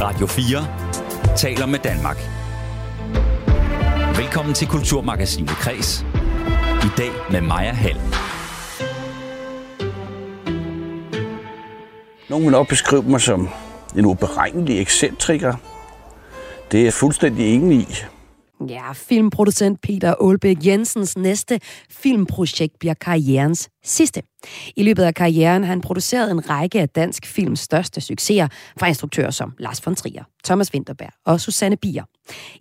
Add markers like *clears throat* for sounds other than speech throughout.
Radio 4 taler med Danmark. Velkommen til Kulturmagasinet Kres. I dag med Maja Hall. Nogle vil nok beskrive mig som en uberegnelig ekscentriker. Det er jeg fuldstændig enig i. Ja, filmproducent Peter Aalbæk Jensens næste filmprojekt bliver karrierens sidste. I løbet af karrieren har han produceret en række af dansk films største succeser fra instruktører som Lars von Trier, Thomas Winterberg og Susanne Bier.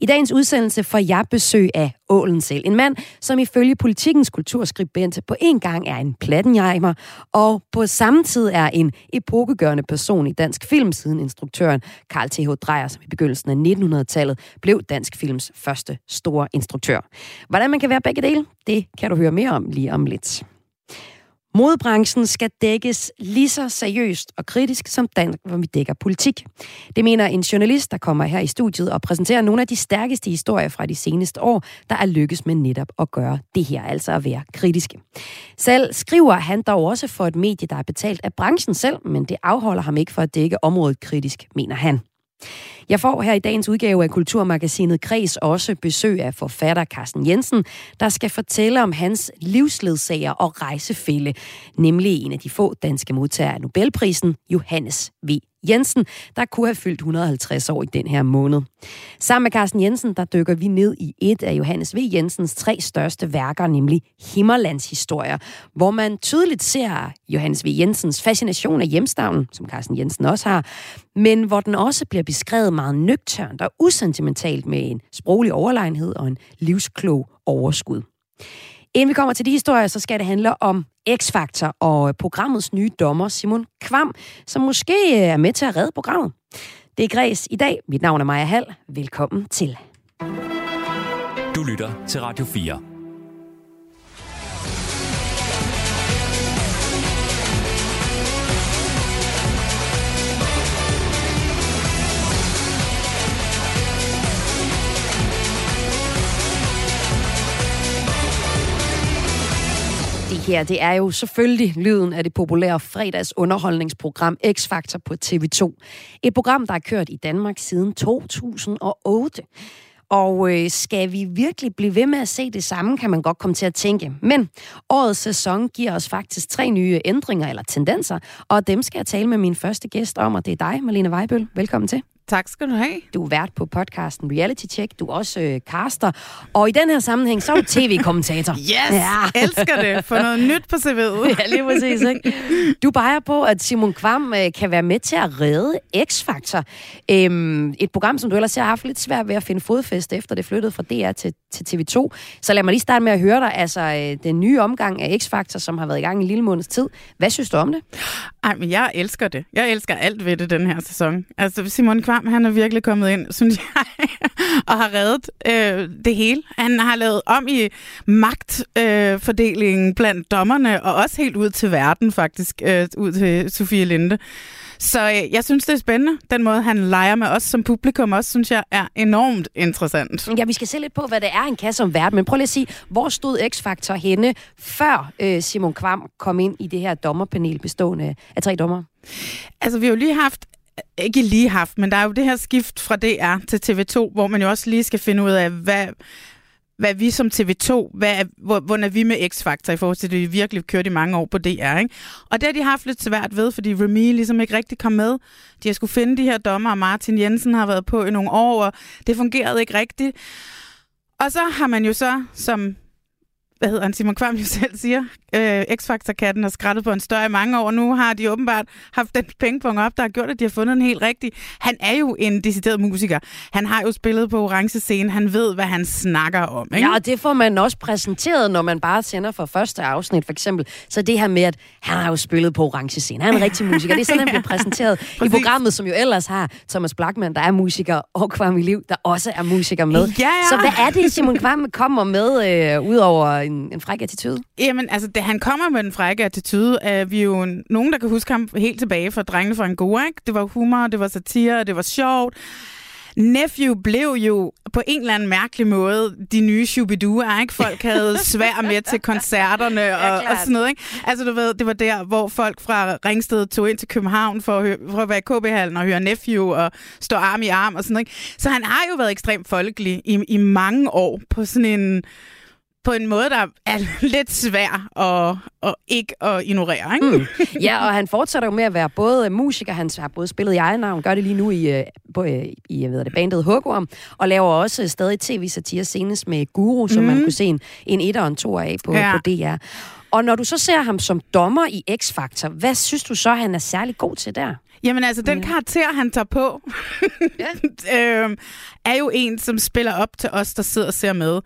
I dagens udsendelse får jeg besøg af Ålen selv. En mand, som ifølge politikens kulturskribent på en gang er en plattenjejmer, og på samme tid er en epokegørende person i dansk film, siden instruktøren Carl T.H. Dreyer, som i begyndelsen af 1900-tallet blev dansk films første store instruktør. Hvordan man kan være begge dele, det kan du høre mere om lige om lidt. Modebranchen skal dækkes lige så seriøst og kritisk som den, hvor vi dækker politik. Det mener en journalist, der kommer her i studiet og præsenterer nogle af de stærkeste historier fra de seneste år, der er lykkes med netop at gøre det her, altså at være kritiske. Selv skriver han dog også for et medie, der er betalt af branchen selv, men det afholder ham ikke for at dække området kritisk, mener han. Jeg får her i dagens udgave af Kulturmagasinet Kres også besøg af forfatter Carsten Jensen, der skal fortælle om hans livsledsager og rejsefælde, nemlig en af de få danske modtagere af Nobelprisen, Johannes V. Jensen, der kunne have fyldt 150 år i den her måned. Sammen med Carsten Jensen, der dykker vi ned i et af Johannes V. Jensens tre største værker, nemlig Himmerlands historier, hvor man tydeligt ser Johannes V. Jensens fascination af hjemstavnen, som Carsten Jensen også har, men hvor den også bliver beskrevet meget nøgternt og usentimentalt med en sproglig overlegenhed og en livsklog overskud. Inden vi kommer til de historier, så skal det handle om X-Factor og øh, programmets nye dommer Simon Kvam, som måske øh, er med til at redde programmet. Det er Græs i dag. Mit navn er Maja Hall. Velkommen til. Du lytter til Radio 4. her, det er jo selvfølgelig lyden af det populære fredags underholdningsprogram X-Factor på TV2. Et program, der er kørt i Danmark siden 2008. Og øh, skal vi virkelig blive ved med at se det samme, kan man godt komme til at tænke. Men årets sæson giver os faktisk tre nye ændringer eller tendenser, og dem skal jeg tale med min første gæst om, og det er dig, Malene Weibøl. Velkommen til. Tak skal du have. Du er vært på podcasten Reality Check. Du er også øh, caster. Og i den her sammenhæng, så er du tv-kommentator. *laughs* Yes! Ja. Elsker det. Få noget nyt på CV'et. *laughs* ja, lige præcis. Ikke? Du peger på, at Simon Kvam øh, kan være med til at redde X-Factor. Øhm, et program, som du ellers har haft lidt svært ved at finde fodfæste efter det flyttede fra DR til, til TV2. Så lad mig lige starte med at høre dig. Altså, øh, den nye omgang af X-Factor, som har været i gang en lille måneds tid. Hvad synes du om det? Ej, men jeg elsker det. Jeg elsker alt ved det den her sæson. Altså, Simon Kvam, han er virkelig kommet ind, *laughs* synes jeg, og har reddet øh, det hele. Han har lavet om i magtfordelingen øh, blandt dommerne, og også helt ud til verden, faktisk, øh, ud til Sofie Linde. Så øh, jeg synes, det er spændende. Den måde, han leger med os som publikum også, synes jeg, er enormt interessant. Ja, vi skal se lidt på, hvad det er, en kasse som verden. Men prøv lige at sige, hvor stod X-Factor henne, før øh, Simon Kvam kom ind i det her dommerpanel bestående af tre dommer? Altså, vi har jo lige haft ikke lige haft, men der er jo det her skift fra DR til TV2, hvor man jo også lige skal finde ud af, hvad, hvad vi som TV2, hvad, hvor, hvordan er vi med X-Factor i forhold til det, vi virkelig kørte i mange år på DR. Ikke? Og det har de haft lidt svært ved, fordi Remy ligesom ikke rigtig kom med. De har skulle finde de her dommer, og Martin Jensen har været på i nogle år, og det fungerede ikke rigtigt. Og så har man jo så, som hvad hedder han, Simon Kvam jo *laughs* selv siger, øh, X-Factor-katten har skrattet på en større i mange år. Nu har de åbenbart haft den pengepung op, der har gjort, at de har fundet en helt rigtig. Han er jo en decideret musiker. Han har jo spillet på orange scene. Han ved, hvad han snakker om. Ikke? Ja, og det får man også præsenteret, når man bare sender for første afsnit, for eksempel. Så det her med, at han har jo spillet på orange scene. Han er en rigtig *laughs* musiker. Det er sådan, han bliver præsenteret i programmet, som jo ellers har Thomas Blackman, der er musiker, og Kvam i Liv, der også er musiker med. Ja, ja. Så hvad er det, Simon Kvam kommer med, øh, ud over en, en fræk attitude? Jamen, altså, det, han kommer med den frække attitude. Uh, vi er jo nogen, der kan huske ham helt tilbage fra Drengene fra Angora, ikke? Det var humor, det var satire, det var sjovt. Nephew blev jo på en eller anden mærkelig måde de nye Shubidua, ikke? Folk havde *laughs* svær med til koncerterne og, og sådan noget, ikke? Altså, du ved, det var der, hvor folk fra Ringsted tog ind til København for at, høre, for at være i KB-hallen og høre Nephew og stå arm i arm og sådan noget, ikke? Så han har jo været ekstremt folkelig i, i mange år på sådan en på en måde, der er *laughs* lidt svær at, at ikke at ignorere. Ikke? Mm. *laughs* Ja, og han fortsætter jo med at være både musiker, han har både spillet i egen navn, gør det lige nu i, på, øh, i jeg ved det, bandet Hugorm, og laver også stadig tv-satire senest med Guru, som mm. man kunne se en, en etter og en toer af på, ja. på DR. Og når du så ser ham som dommer i X-Factor, hvad synes du så, han er særlig god til der? Jamen altså, den karakter, han tager på, ja. *laughs* øhm, er jo en, som spiller op til os, der sidder og ser med.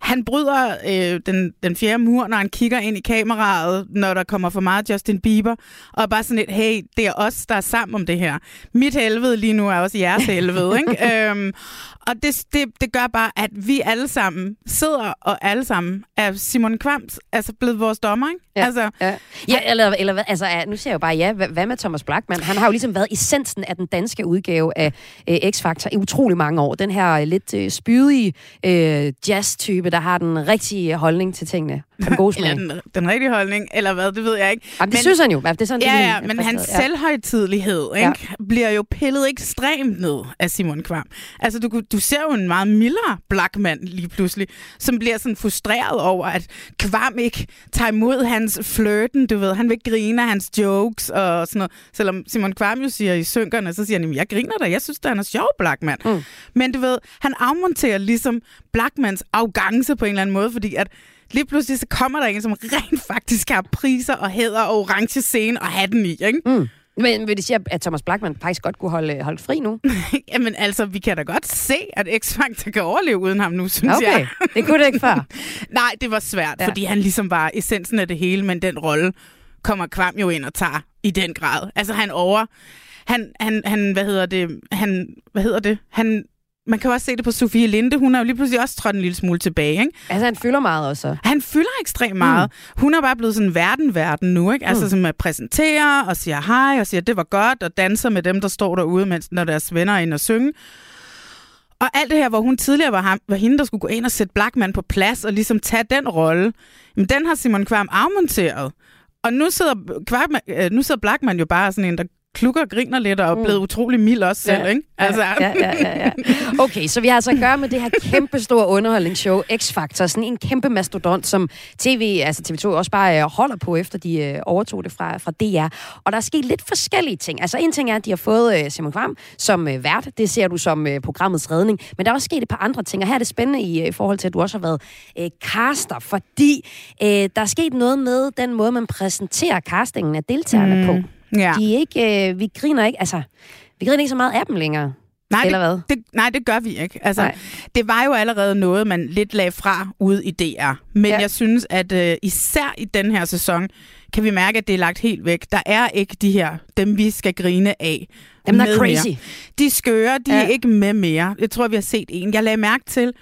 Han bryder øh, den, den fjerde mur, når han kigger ind i kameraet, når der kommer for meget Justin Bieber, og bare sådan et, hey, det er os, der er sammen om det her. Mit helvede lige nu er også jeres helvede, ikke? *laughs* øhm, og det, det, det gør bare, at vi alle sammen sidder, og alle sammen er Simon Kvams altså blevet vores dommer, ikke? Ja, altså, ja. ja eller, eller hvad, altså, nu siger jeg jo bare ja, hvad, med Thomas Blackman? Han har jo ligesom været essensen af den danske udgave af øh, X-Factor i utrolig mange år. Den her lidt øh, spydige øh, jazz-type, der har den rigtige holdning til tingene. Den *laughs* gode smag. eller den, den rigtige holdning, eller hvad, det ved jeg ikke. Jamen, det men, synes han jo. Det er sådan, ja, det ja, men hans ja. selvhøjtidlighed ikke, ja. bliver jo pillet ekstremt ned af Simon Kvam. Altså, du, du ser jo en meget mildere Blackman lige pludselig, som bliver sådan frustreret over, at Kvam ikke tager imod hans flirten, du ved. Han vil grine af hans jokes og sådan noget. Selvom Simon Kvam jo siger i synkerne, så siger han, jeg griner da, jeg synes, han er sjov, Blackman. Mm. Men du ved, han afmonterer ligesom Blackmans arrogance på en eller anden måde, fordi at lige pludselig så kommer der en, som rent faktisk har priser og hæder og orange scene og hatten i, ikke? Mm. Men vil det sige, at Thomas Blackman faktisk godt kunne holde, holde fri nu? *laughs* Jamen altså, vi kan da godt se, at X-Factor kan overleve uden ham nu, synes okay. jeg. det kunne det ikke før. *laughs* Nej, det var svært, ja. fordi han ligesom var essensen af det hele, men den rolle kommer Kvam jo ind og tager i den grad. Altså han over... Han, han, han, hvad hedder det? Han, hvad hedder det? Han man kan også se det på Sofie Linde. Hun har jo lige pludselig også trådt en lille smule tilbage, ikke? Altså, han fylder meget også. Han fylder ekstremt meget. Mm. Hun er bare blevet sådan verden-verden nu, ikke? Altså, mm. som at præsentere og siger hej og siger, det var godt, og danser med dem, der står derude, mens, når deres venner er inde og synge. Og alt det her, hvor hun tidligere var, ham, var hende, der skulle gå ind og sætte Blackman på plads og ligesom tage den rolle, men den har Simon Kvam afmonteret. Og nu sidder, Kvam, øh, nu sidder Blackman jo bare sådan en, der klukker og griner lidt og er blevet mm. utrolig mild også selv, ja, ikke? Altså. Ja, ja, ja, ja. Okay, så vi har altså at gøre med det her kæmpe store underholdningsshow, X-Factor, sådan en kæmpe mastodont, som TV, altså TV2 også bare øh, holder på, efter de øh, overtog det fra, fra DR. Og der er sket lidt forskellige ting. Altså en ting er, at de har fået øh, Simon Kvam som vært. Det ser du som programmets redning. Men der er også sket et par andre ting, og her er det spændende i forhold til, at du også har været øh, caster, fordi øh, der er sket noget med den måde, man præsenterer castingen af deltagerne mm. på. Ja. De er ikke, øh, vi griner ikke, altså, vi griner ikke så meget af dem længere. Nej, Eller hvad? Det, nej, det gør vi ikke. Altså, nej. det var jo allerede noget, man lidt lagde fra ude i DR. Men ja. jeg synes, at øh, især i den her sæson, kan vi mærke, at det er lagt helt væk. Der er ikke de her, dem vi skal grine af. Dem, der er crazy. Mere. De skøre, de ja. er ikke med mere. Jeg tror, vi har set en. Jeg lagde mærke til,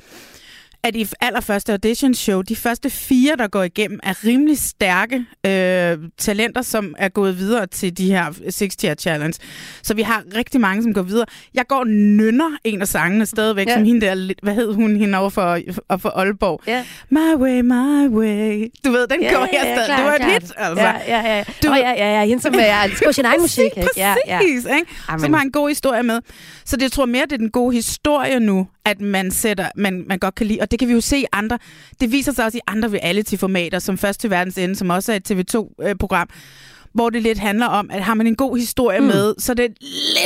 at i allerførste audition show, de første fire, der går igennem, er rimelig stærke øh, talenter, som er gået videre til de her 60 Challenge. Så vi har rigtig mange, som går videre. Jeg går nynner en af sangene stadigvæk, ja. som hende der, hvad hed hun hende over for, for Aalborg? Ja. My way, my way. Du ved, den ja, går ja, her stadig. det var et hit, altså. Ja, ja, ja. Du, oh, ja, ja, ja. Hende, som er, skriver sin *laughs* egen musik. Præcis, ja, ja. ikke? Som har en god historie med. Så det jeg tror mere, det er den gode historie nu, at man sætter, man, man godt kan lide. Og det kan vi jo se i andre. Det viser sig også i andre reality-formater, som Først til Verdens Ende, som også er et TV2-program, hvor det lidt handler om, at har man en god historie mm. med, så det er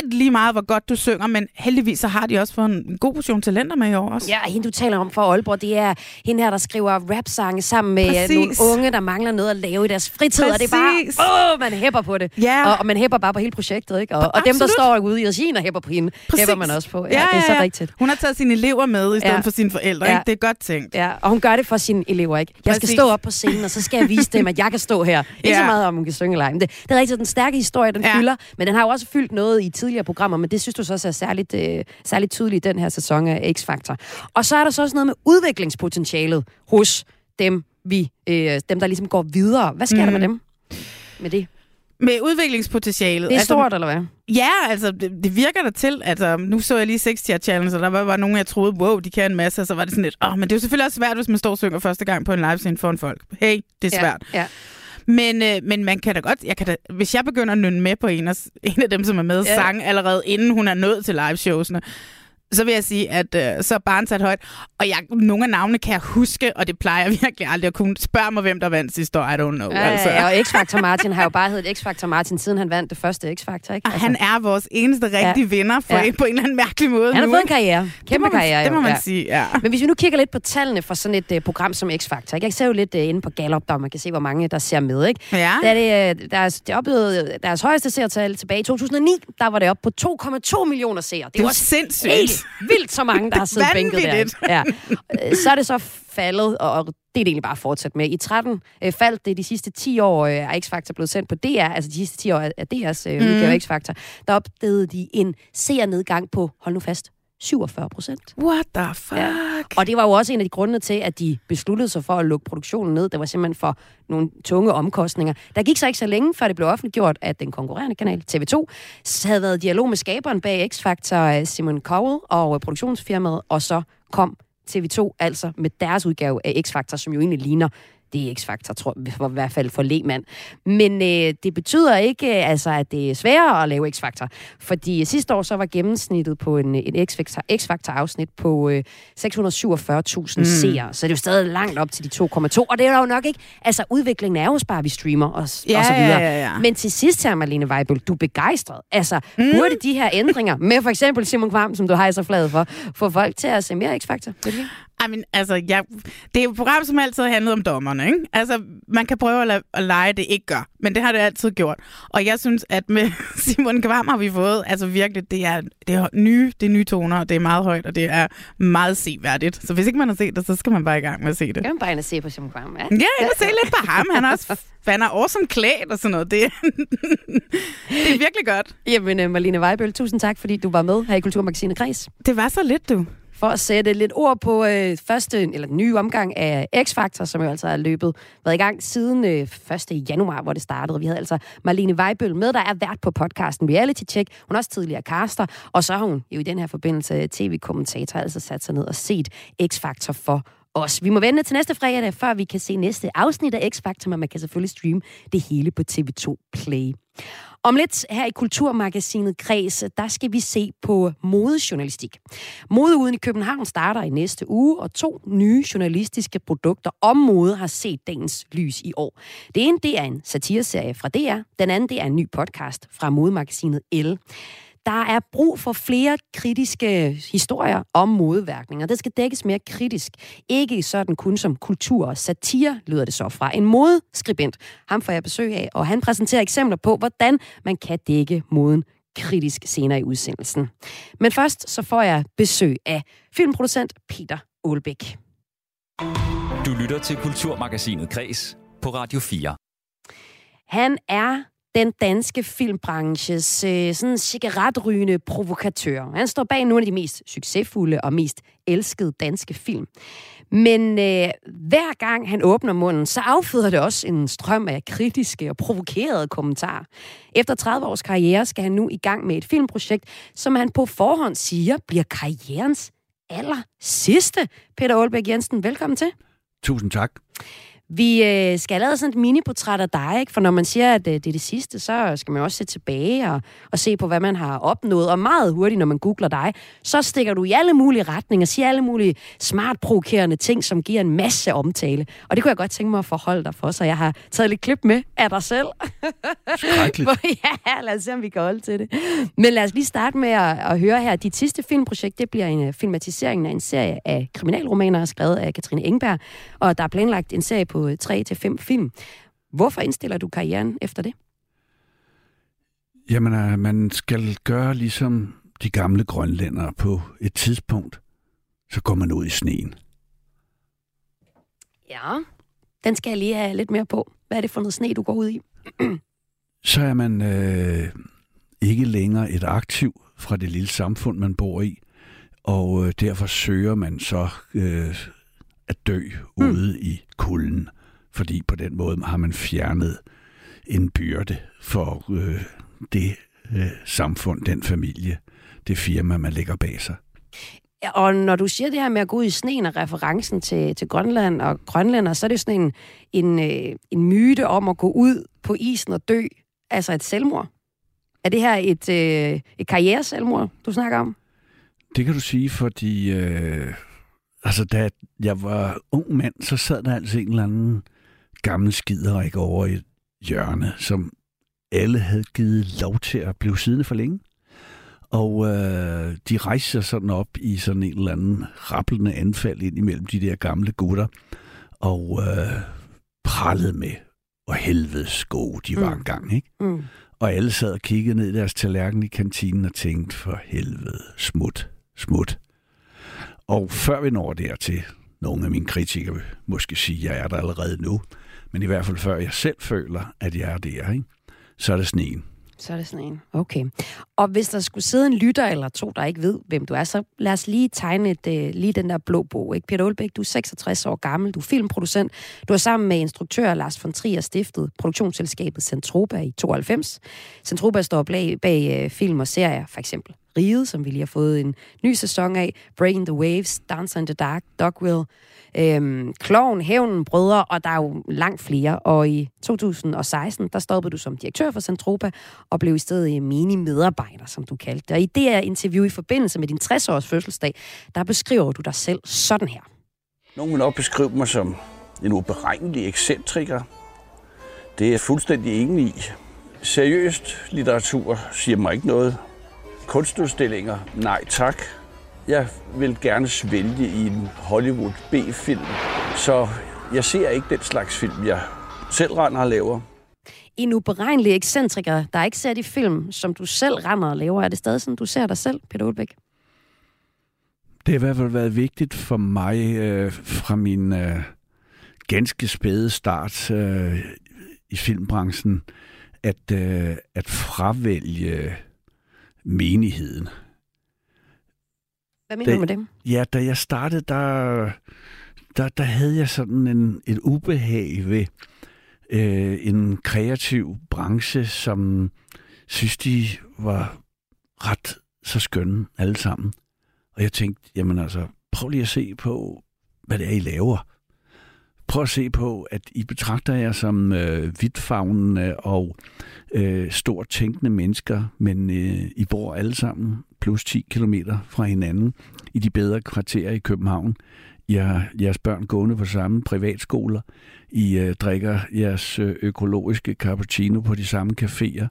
lidt lige meget, hvor godt du synger, men heldigvis så har de også fået en god portion talenter med i år også. Ja, hende du taler om for Aalborg, det er hende her, der skriver rap-sange sammen med Præcis. nogle unge, der mangler noget at lave i deres fritid, Præcis. og det er bare, åh, man hæpper på det. Ja. Og, og man hæpper bare på hele projektet, ikke? Og, og dem, der står ude i regien og hæpper på hende, Præcis. hæpper man også på. Ja, ja, det er så ja. rigtigt. Hun har taget sine elever med, i stedet ja. for sine forældre, ja. ikke? Det er godt tænkt. Ja, og hun gør det for sine elever, ikke? Jeg Præcis. skal stå op på scenen, og så skal jeg vise dem, at jeg kan stå her. Ikke ja. så meget om, hun kan synge eller det, det er rigtigt, den stærke historie, den ja. fylder, men den har jo også fyldt noget i tidligere programmer, men det synes du så også er særligt, øh, særligt tydeligt i den her sæson af X-Factor. Og så er der så også noget med udviklingspotentialet hos dem, vi, øh, dem der ligesom går videre. Hvad sker mm. der med mhm. dem? Med det? Med udviklingspotentialet. Det er stort, eller hvad? Ja, altså, det, det virker der til. Altså, nu så jeg lige 6 tier challenge, og der var, var nogen, jeg troede, wow, de kan en masse, og så var det sådan lidt, åh, oh, men det er jo selvfølgelig også svært, hvis man står og synger første gang på en livescene foran folk. Hey, det er svært. Ja, ja. Men, øh, men man kan da godt, jeg kan da, hvis jeg begynder at nynne med på en af, en af dem, som er med ja. sang allerede inden hun er nået til liveshowsene, så vil jeg sige, at øh, så er barn sat højt. Og jeg, nogle af navnene kan jeg huske, og det plejer jeg *laughs* virkelig aldrig at kunne. spørge mig, hvem der vandt sidste år. I don't know. Ja, altså. ja, og X-Factor Martin har jo bare heddet X-Factor Martin, siden han vandt det første X-Factor. Ikke? Altså. Han er vores eneste rigtige ja. vinder for ja. på en eller anden mærkelig måde. Han har fået en karriere. Kæmpe det man, karriere. Det må man ja. sige, ja. Men hvis vi nu kigger lidt på tallene for sådan et uh, program som X-Factor. Ikke? Jeg ser jo lidt uh, inde på Gallup, der man kan se, hvor mange der ser med. Ikke? Ja. Da det, uh, deres, det oplevede deres højeste seertal tilbage i 2009, der var det op på 2,2 millioner seere. Det, det var sindssygt. Vildt så mange, der har siddet bænket der. Ja. Så er det så faldet, og det er det egentlig bare fortsat med. I 13 øh, faldt det de sidste 10 år, øh, er X-Factor blevet sendt på DR, altså de sidste 10 år af DR's øh, mm. udgave X-Factor, der opdagede de en seernedgang på, hold nu fast, 47 procent. What the fuck? Ja. Og det var jo også en af de grunde til, at de besluttede sig for at lukke produktionen ned. Det var simpelthen for nogle tunge omkostninger. Der gik så ikke så længe, før det blev offentliggjort, at den konkurrerende kanal, TV2, havde været i dialog med skaberen bag X-Factor, Simon Cowell og produktionsfirmaet, og så kom TV2 altså med deres udgave af X-Factor, som jo egentlig ligner det er X-Factor, tror jeg, i hvert fald for lægmand. Men øh, det betyder ikke, altså, at det er sværere at lave X-Factor. Fordi sidste år så var gennemsnittet på en, en X-Factor-afsnit på øh, 647.000 mm. seere. Så det er jo stadig langt op til de 2,2. Og det er jo nok ikke... Altså, udviklingen er jo bare, vi streamer og, ja, og så videre. Ja, ja, ja. Men til sidst her, Marlene Weibel, du er begejstret. Altså, mm. burde de her ændringer, med for eksempel Simon Kvam, som du har så fladet for, få folk til at se mere X-Factor? I mean, altså, ja, det er jo et program, som altid har handlet om dommerne, ikke? Altså, man kan prøve at, lade, at lege, det ikke gør, men det har det altid gjort. Og jeg synes, at med *laughs* Simon Kvam har vi fået, altså virkelig, det er, det er nye, det er nye toner, og det er meget højt, og det er meget seværdigt. Så hvis ikke man har set det, så skal man bare i gang med at se det. Kan man bare ind og se på Simon Kvam, ja? Ja, ind og se lidt på ham. Han er også han er awesome klædt og sådan noget. Det, *laughs* det er virkelig godt. Jamen, Marlene Weibøl, tusind tak, fordi du var med her i Kulturmagasinet Kreds. Det var så lidt, du for at sætte lidt ord på øh, første, eller den nye omgang af X-Factor, som jo altså er løbet, været i gang siden øh, 1. januar, hvor det startede. Vi havde altså Marlene Weibøl med, der er vært på podcasten Reality Check. Hun er også tidligere caster, og så har hun jo i den her forbindelse øh, tv-kommentator altså sat sig ned og set X-Factor for os. Vi må vente til næste fredag, før vi kan se næste afsnit af X-Factor, men man kan selvfølgelig streame det hele på TV2 Play. Om lidt her i Kulturmagasinet Kreds, der skal vi se på modejournalistik. Modeuden i København starter i næste uge, og to nye journalistiske produkter om mode har set dagens lys i år. Det ene det er en satireserie fra DR, den anden det er en ny podcast fra modemagasinet L. Der er brug for flere kritiske historier om modeværkninger. Det skal dækkes mere kritisk. Ikke sådan kun som kultur og satire, lyder det så fra en modeskribent. Ham får jeg besøg af, og han præsenterer eksempler på, hvordan man kan dække moden kritisk senere i udsendelsen. Men først så får jeg besøg af filmproducent Peter Aalbæk. Du lytter til Kulturmagasinet Kres på Radio 4. Han er den danske filmbranches øh, sådan cigaretrygende provokatør. Han står bag nogle af de mest succesfulde og mest elskede danske film. Men øh, hver gang han åbner munden, så afføder det også en strøm af kritiske og provokerede kommentarer. Efter 30 års karriere skal han nu i gang med et filmprojekt, som han på forhånd siger bliver karrierens aller sidste. Peter Aalbæk Jensen, velkommen til. Tusind tak. Vi øh, skal lavet sådan et mini-portræt af dig, ikke? for når man siger, at øh, det er det sidste, så skal man også se tilbage og, og se på, hvad man har opnået. Og meget hurtigt, når man googler dig, så stikker du i alle mulige retninger, siger alle mulige smart provokerende ting, som giver en masse omtale. Og det kunne jeg godt tænke mig at forholde dig for, så jeg har taget lidt klip med af dig selv. *laughs* ja, lad os se, om vi kan holde til det. Men lad os lige starte med at, at høre her. Dit sidste filmprojekt, det bliver en uh, filmatisering af en serie af kriminalromaner, skrevet af Katrine Engberg. Og der er planlagt en serie på 3 til fem film. Hvorfor indstiller du karrieren efter det? Jamen, øh, man skal gøre ligesom de gamle grønlændere på et tidspunkt. Så går man ud i sneen. Ja, den skal jeg lige have lidt mere på. Hvad er det for noget sne, du går ud i? *clears throat* så er man øh, ikke længere et aktiv fra det lille samfund, man bor i. Og øh, derfor søger man så øh, at dø mm. ude i kulden fordi på den måde har man fjernet en byrde for øh, det øh, samfund, den familie, det firma, man lægger bag sig. Og når du siger det her med at gå ud i sneen og referencen til, til Grønland og grønlænder, så er det sådan en, en, øh, en myte om at gå ud på isen og dø, altså et selvmord. Er det her et, øh, et karriereselvmord, du snakker om? Det kan du sige, fordi øh, altså, da jeg var ung mand, så sad der altså en eller anden gammel skiderik over i et hjørne, som alle havde givet lov til at blive siddende for længe. Og øh, de rejste sig sådan op i sådan en eller anden rappelende anfald ind imellem de der gamle gutter, og øh, prallede med, hvor helvedes gode de var mm. engang, ikke? Mm. Og alle sad og kiggede ned i deres tallerken i kantinen og tænkte, for helvede, smut, smut. Og før vi når dertil, nogle af mine kritikere vil måske sige, at jeg er der allerede nu, men i hvert fald før jeg selv føler, at jeg er der, ikke? så er det sneen. Så er det sådan en. Okay. Og hvis der skulle sidde en lytter eller to, der ikke ved, hvem du er, så lad os lige tegne et, øh, lige den der blå bog. Ikke? Peter Olbæk, du er 66 år gammel, du er filmproducent. Du har sammen med instruktør Lars von Trier stiftet produktionsselskabet Centropa i 92. Centropa står bag, bag øh, film og serier, for eksempel Riget, som vi lige har fået en ny sæson af, Breaking the Waves, Dancer in the Dark, Dogwill, øhm, Kloven, Hævnen, Brødre, og der er jo langt flere. Og i 2016, der stoppede du som direktør for Centropa, og blev i stedet mini-medarbejder, som du kaldte det. Og i det her interview i forbindelse med din 60-års fødselsdag, der beskriver du dig selv sådan her. Nogle vil nok beskrive mig som en uberegnelig ekscentriker. Det er jeg fuldstændig enig i. Seriøst litteratur siger mig ikke noget. Kunstudstillinger, nej tak. Jeg vil gerne svælge i en Hollywood B-film, så jeg ser ikke den slags film, jeg selv render og laver. En uberegnelig ekscentriker, der ikke ser de film, som du selv render og laver. Er det stadig sådan, du ser dig selv, Peter Ulbæk? Det har i hvert fald været vigtigt for mig øh, fra min øh, ganske spæde start øh, i filmbranchen, at, øh, at fravælge menigheden. Hvad mener da, du med det? Ja, da jeg startede, der, der, der havde jeg sådan en, et ubehag ved øh, en kreativ branche, som synes, de var ret så skønne alle sammen. Og jeg tænkte, jamen altså, prøv lige at se på, hvad det er, I laver. Prøv at se på, at I betragter jer som øh, vidtfavnende og øh, stort tænkende mennesker, men øh, I bor alle sammen plus 10 km fra hinanden i de bedre kvarterer i København. I har jeres børn gående på samme privatskoler. I øh, drikker jeres øh, økologiske cappuccino på de samme caféer.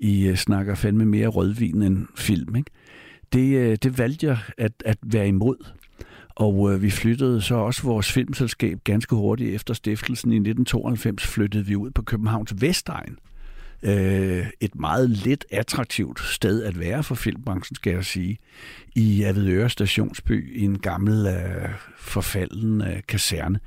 I øh, snakker fandme mere rødvin end film. Ikke? Det, øh, det valgte jeg at, at være imod. Og øh, vi flyttede så også vores filmselskab ganske hurtigt efter stiftelsen. I 1992 flyttede vi ud på Københavns Vestegn øh, et meget lidt attraktivt sted at være for filmbranchen, skal jeg sige, i Avedøre Stationsby, i en gammel, øh, forfalden øh, kaserne.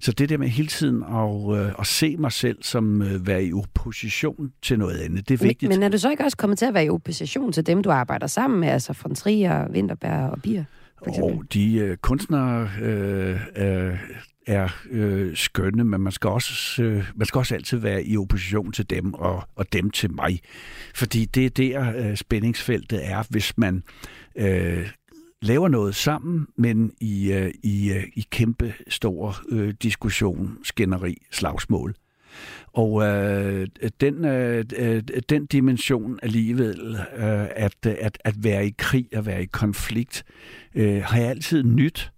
Så det der med hele tiden at, øh, at se mig selv som øh, være i opposition til noget andet, det er vigtigt. Men, men er du så ikke også kommet til at være i opposition til dem, du arbejder sammen med, altså von Trier, Winterberg og Bier? Og de øh, kunstnere øh, øh, er øh, skønne, men man skal, også, øh, man skal også altid være i opposition til dem, og, og dem til mig. Fordi det er der, øh, spændingsfeltet er, hvis man øh, laver noget sammen, men i, øh, i, øh, i kæmpe stor øh, diskussion, skænderi, slagsmål. Og øh, den, øh, øh den dimension alligevel, øh, at, at, at være i krig og være i konflikt, øh, har jeg altid nyt.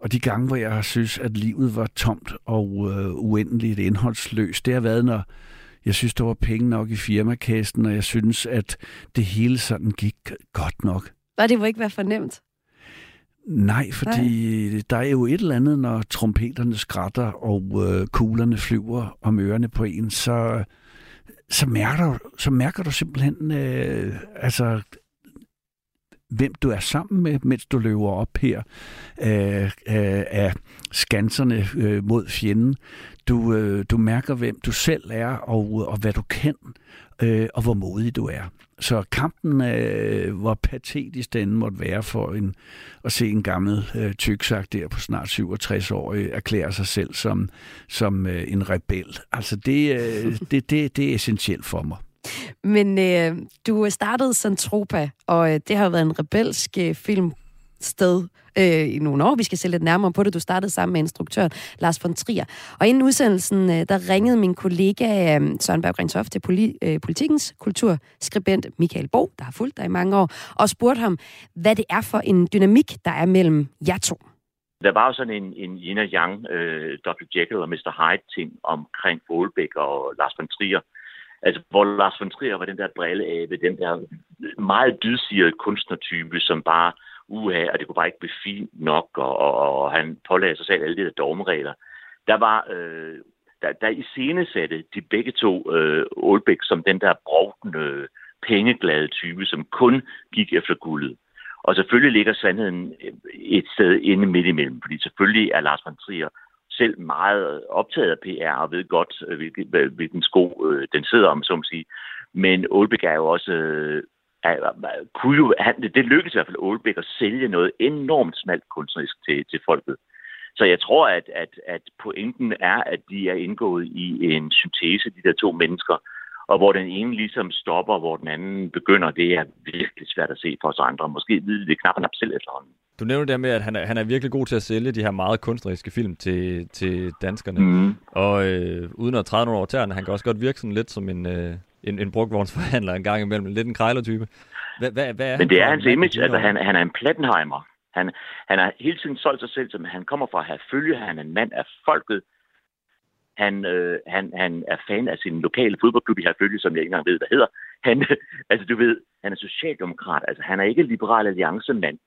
Og de gange, hvor jeg har synes, at livet var tomt og øh, uendeligt indholdsløst, det har været, når jeg synes, der var penge nok i firmakassen, og jeg synes, at det hele sådan gik godt nok. Og det må ikke være fornemt? Nej, fordi Nej. der er jo et eller andet, når trompeterne skrætter og øh, kuglerne flyver om ørerne på en, så, så, mærker, så mærker du simpelthen øh, altså, hvem du er sammen med, mens du løber op her øh, øh, af skanserne øh, mod fjenden. Du, øh, du mærker, hvem du selv er, og, og hvad du kan. øh, og hvor modig du er. Så kampen, øh, hvor patetisk den måtte være for en, at se en gammel øh, tyksak der på snart 67 år øh, erklære sig selv som, som øh, en rebel. Altså det, øh, *laughs* det, det, det er essentielt for mig. Men øh, du startede Santropa, og øh, det har været en rebelsk øh, film sted øh, i nogle år. Vi skal se lidt nærmere på det. Du startede sammen med instruktøren Lars von Trier. Og inden udsendelsen, øh, der ringede min kollega øh, Søren Berggren til poli, øh, politikens kulturskribent Michael Bo, der har fulgt dig i mange år, og spurgte ham, hvad det er for en dynamik, der er mellem jer to. Der var jo sådan en, en yin og yang, øh, Dr. Jekyll og Mr. Hyde-ting omkring Aalbæk og Lars von Trier. Altså, hvor Lars von Trier var den der brilleabe, den der meget dydsigede kunstnertype, som bare uha, og det kunne bare ikke blive fint nok, og, og, og han pålagde sig selv alle de der dogmeregler. Der var, øh, der, der i scenesatte de begge to øh, Aalbæk som den der brugtende, pengeglade type, som kun gik efter guldet. Og selvfølgelig ligger sandheden øh, et sted inde midt imellem, fordi selvfølgelig er Lars von Trier selv meget øh, optaget af PR og ved godt, øh, hvilken, hvilken sko øh, den sidder om, som sige. Men Aalbæk er jo også øh, kunne jo, han, det lykkedes i hvert fald Aalbæk at sælge noget enormt smalt kunstnerisk til, til folket. Så jeg tror, at, at, at pointen er, at de er indgået i en syntese, de der to mennesker, og hvor den ene ligesom stopper, hvor den anden begynder, det er virkelig svært at se for os andre. Måske ved det knap nok selv efterhånden. Du nævner det med, at han er, han er virkelig god til at sælge de her meget kunstneriske film til, til danskerne. Mm. Og øh, uden at træde nogle over tæerne, han kan også godt virke sådan lidt som en, øh, en, en brugvognsforhandler en gang imellem. Lidt en krejlertype. Hvad, hvad, hvad er Men det er hans image. Altså, han, han er en Plattenheimer. Han, han har hele tiden solgt sig selv som, han kommer fra at have følge, han er en mand af folket. Han, øh, han, han er fan af sin lokale fodboldklub i Herfølge, som jeg ikke engang ved, hvad hedder. Han, *laughs* altså, du ved, han er socialdemokrat. Altså, han er ikke liberal alliance-mand.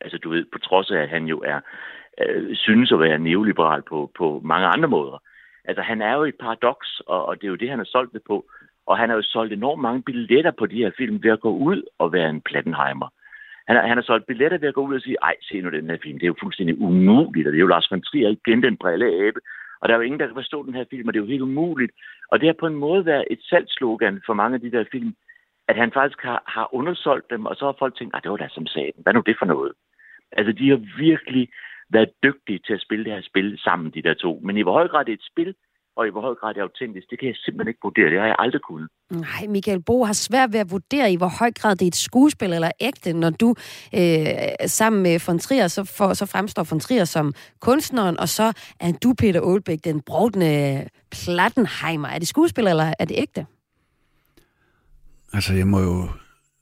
Altså, du ved, på trods af, at han jo er, øh, synes at være neoliberal på, på mange andre måder. Altså, han er jo et paradoks, og, og det er jo det, han har solgt det på. Og han har jo solgt enormt mange billetter på de her film ved at gå ud og være en Plattenheimer. Han har, han har solgt billetter ved at gå ud og sige, ej, se nu den her film, det er jo fuldstændig umuligt, og det er jo Lars von Trier igen, den abe. Og der er jo ingen, der kan forstå den her film, og det er jo helt umuligt. Og det har på en måde været et salgslogan for mange af de der film, at han faktisk har, har undersolgt dem, og så har folk tænkt, at det var da som sagde Hvad nu det for noget? Altså, de har virkelig været dygtige til at spille det her spil sammen, de der to. Men i hvor høj grad det er et spil, og i hvor høj grad det er autentisk, det kan jeg simpelthen ikke vurdere. Det har jeg aldrig kunnet. Nej, Michael Bo har svært ved at vurdere, i hvor høj grad det er et skuespil eller ægte, når du øh, sammen med von Trier, så, for, så fremstår von Trier som kunstneren, og så er du, Peter Aalbæk, den brugende Plattenheimer. Er det skuespil, eller er det ægte? Altså, jeg må jo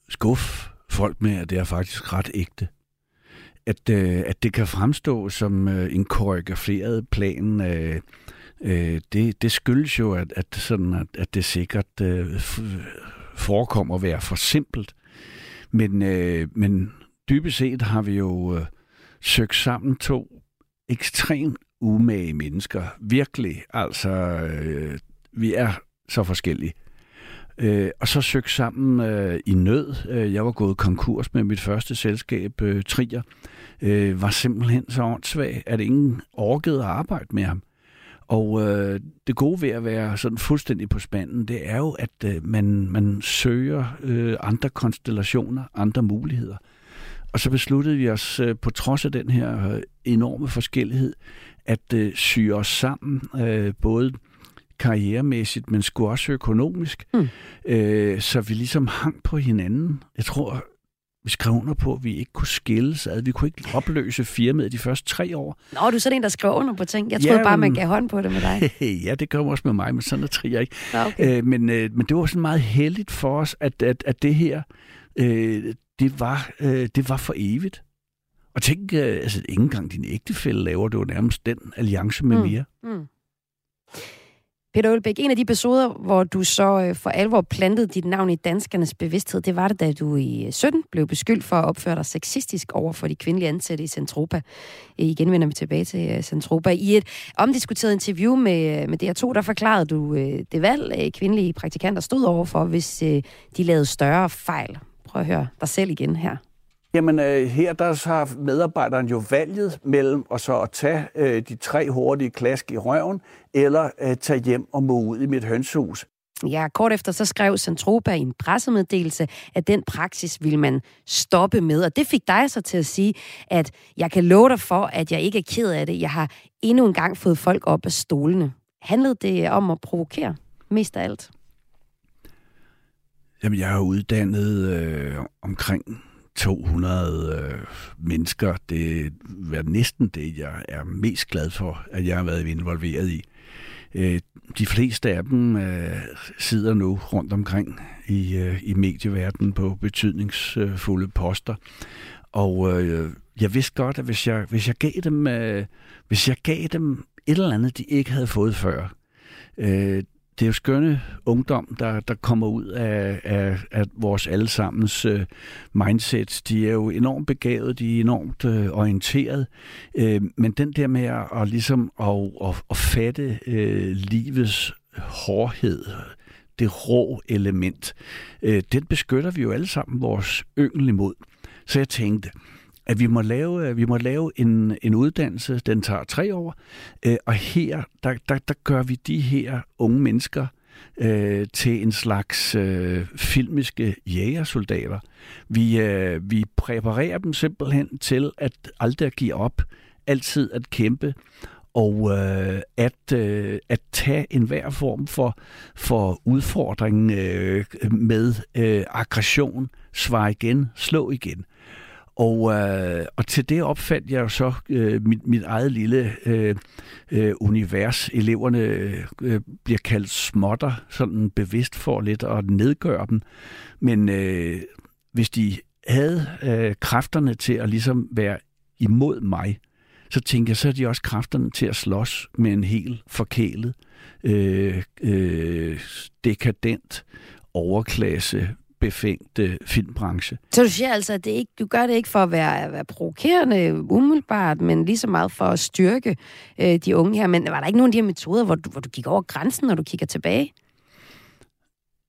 skuffe folk med, at det er faktisk ret ægte. At, øh, at det kan fremstå som øh, en koreograferet plan øh, øh, det, det skyldes jo, at, at, sådan, at, at det sikkert øh, forekommer at være for simpelt. Men, øh, men dybest set har vi jo øh, søgt sammen to ekstremt umage mennesker. Virkelig. Altså, øh, vi er så forskellige. Øh, og så søgt sammen øh, i nød. Øh, jeg var gået konkurs med mit første selskab, øh, Trier. Øh, var simpelthen så åndssvag, at ingen orkede at arbejde med ham. Og øh, det gode ved at være sådan fuldstændig på spanden, det er jo, at øh, man, man søger øh, andre konstellationer, andre muligheder. Og så besluttede vi os, øh, på trods af den her øh, enorme forskellighed, at øh, syge os sammen, øh, både karrieremæssigt, men sgu også økonomisk, mm. øh, så vi ligesom hang på hinanden. Jeg tror, vi skrev under på, at vi ikke kunne skilles ad. Vi kunne ikke opløse firmaet de første tre år. Nå, du er sådan en, der skrev under på ting. Jeg troede ja, bare, man gav hånd på det med dig. *laughs* ja, det gør også med mig, men sådan er trier ikke. Nå, okay. øh, men, øh, men det var sådan meget heldigt for os, at, at, at det her, øh, det, var, øh, det var for evigt. Og tænk, øh, altså ikke engang din ægtefælde laver det jo nærmest den alliance med mm. mere. Mm. Peter Ølbæk, en af de episoder, hvor du så øh, for alvor plantede dit navn i danskernes bevidsthed, det var det, da du i øh, 17 blev beskyldt for at opføre dig sexistisk over for de kvindelige ansatte i Centropa. Øh, igen vender vi tilbage til Centropa. I et omdiskuteret interview med, med DR2, der forklarede du det valg, kvindelige praktikanter stod overfor, hvis de lavede større fejl. Prøv at høre dig selv igen her. Jamen øh, her der har medarbejderen jo valget mellem at så at tage øh, de tre hurtige klask i røven, eller øh, tage hjem og må ud i mit hønshus. Ja, kort efter så skrev Centropa i en pressemeddelelse, at den praksis vil man stoppe med. Og det fik dig så til at sige, at jeg kan love dig for, at jeg ikke er ked af det. Jeg har endnu en gang fået folk op af stolene. Handlede det om at provokere mest af alt? Jamen, jeg har uddannet øh, omkring 200 øh, mennesker. Det er næsten det, jeg er mest glad for, at jeg har været involveret i. Øh, de fleste af dem øh, sidder nu rundt omkring i, øh, i medieverdenen på betydningsfulde poster. Og øh, jeg vidste godt, at hvis jeg, hvis jeg gav dem, øh, hvis jeg gav dem et eller andet, de ikke havde fået før, øh, det er jo skønne ungdom, der, der kommer ud af, af, af vores allesammens øh, mindset. De er jo enormt begavet, de er enormt øh, orienteret, øh, men den der med at, at, ligesom at, at, at fatte øh, livets hårdhed, det rå element, øh, den beskytter vi jo alle sammen vores yngel imod. Så jeg tænkte, at vi må lave, øh, vi må lave en, en uddannelse, den tager tre år, øh, og her, der, der, der gør vi de her unge mennesker øh, til en slags øh, filmiske jægersoldater. Vi, øh, vi præparerer dem simpelthen til at aldrig give op, altid at kæmpe, og øh, at, øh, at tage enhver form for, for udfordring øh, med øh, aggression, svare igen, slå igen. Og, øh, og til det opfandt jeg jo så øh, mit, mit eget lille øh, øh, univers. Eleverne øh, øh bliver kaldt smotter, sådan bevidst for lidt at nedgøre dem. Men øh, hvis de havde øh, kræfterne til at ligesom være imod mig, så tænker jeg, så er de også kræfterne til at slås med en helt forkælet, øh, øh, dekadent overklasse befængte filmbranche. Så du siger altså, at det ikke, du gør det ikke for at være, at være provokerende umiddelbart, men lige så meget for at styrke øh, de unge her. Men var der ikke nogen af de her metoder, hvor du, hvor du gik over grænsen, når du kigger tilbage?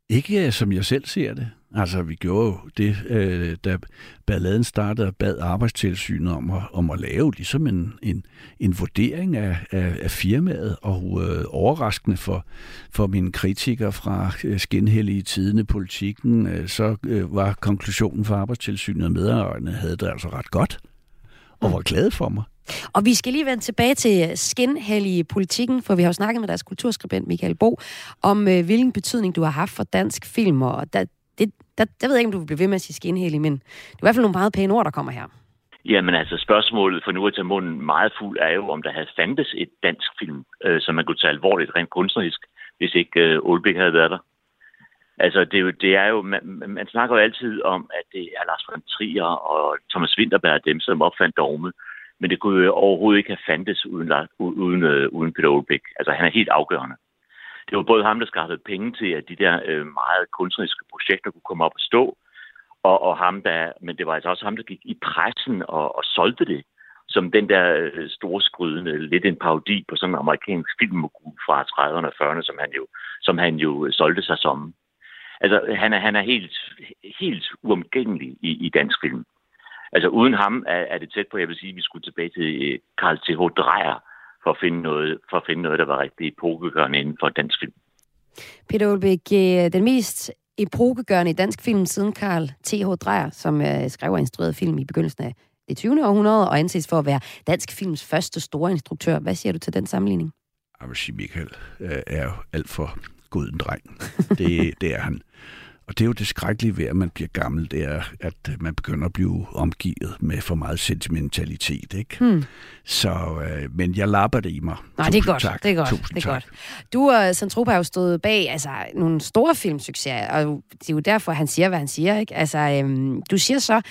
Ikke øh, som jeg selv ser det. Altså, vi gjorde jo det, øh, da balladen startede og bad arbejdstilsynet om at, om at lave ligesom en, en, en vurdering af, af, af firmaet, og øh, overraskende for, for mine kritikere fra øh, skinhellige tidene politikken, øh, så øh, var konklusionen for arbejdstilsynet, at medarbejderne havde det altså ret godt, og var glade for mig. Og vi skal lige vende tilbage til skinhellige politikken, for vi har jo snakket med deres kulturskribent Michael Bo om, øh, hvilken betydning du har haft for dansk film, og der, det, der, der ved jeg ikke, om du vil blive ved med at sige skinhal men det er i hvert fald nogle meget pæne ord, der kommer her. Jamen altså, spørgsmålet for nu at tage munden meget fuld er jo, om der havde fandtes et dansk film, øh, som man kunne tage alvorligt rent kunstnerisk, hvis ikke øh, Olbæk havde været der. Altså, det er jo, det er jo man, man snakker jo altid om, at det er Lars von Trier og Thomas Winterberg, dem som opfandt dogme. Men det kunne jo overhovedet ikke have fandtes uden, uden, øh, uden Peter Olbæk. Altså, han er helt afgørende. Det var både ham, der skaffede penge til, at de der øh, meget kunstneriske projekter kunne komme op og stå, og, og ham, der, men det var altså også ham, der gik i pressen og, og solgte det som den der øh, store skrydende, lidt en parodi på sådan en amerikansk filmmogul fra 30'erne og 40'erne, som han jo, som han jo øh, solgte sig som. Altså, han er, han er helt, helt uomgængelig i, i dansk film. Altså, uden ham er, er det tæt på, jeg vil sige, at vi skulle tilbage til Karl øh, T.H. Dreyer, for at finde noget, for at finde noget der var rigtig epokegørende inden for dansk film. Peter Olbæk, øh, den mest epokegørende i dansk film siden Karl T.H. Dreyer, som øh, skrev og instruerede film i begyndelsen af det 20. århundrede, og anses for at være dansk films første store instruktør. Hvad siger du til den sammenligning? Jeg vil sige, Michael er jo alt for god en dreng. Det, det er han. Og det er jo det skrækkelige ved, at man bliver gammel, det er, at man begynder at blive omgivet med for meget sentimentalitet. Ikke? Hmm. Så, øh, men jeg lapper det i mig. Nej, det er godt. Tak. Det er godt. Tusind det er tak. godt. Du og Santropa har jo stået bag altså, nogle store filmsucceser, og det er jo derfor, han siger, hvad han siger. Ikke? Altså, øhm, du siger så,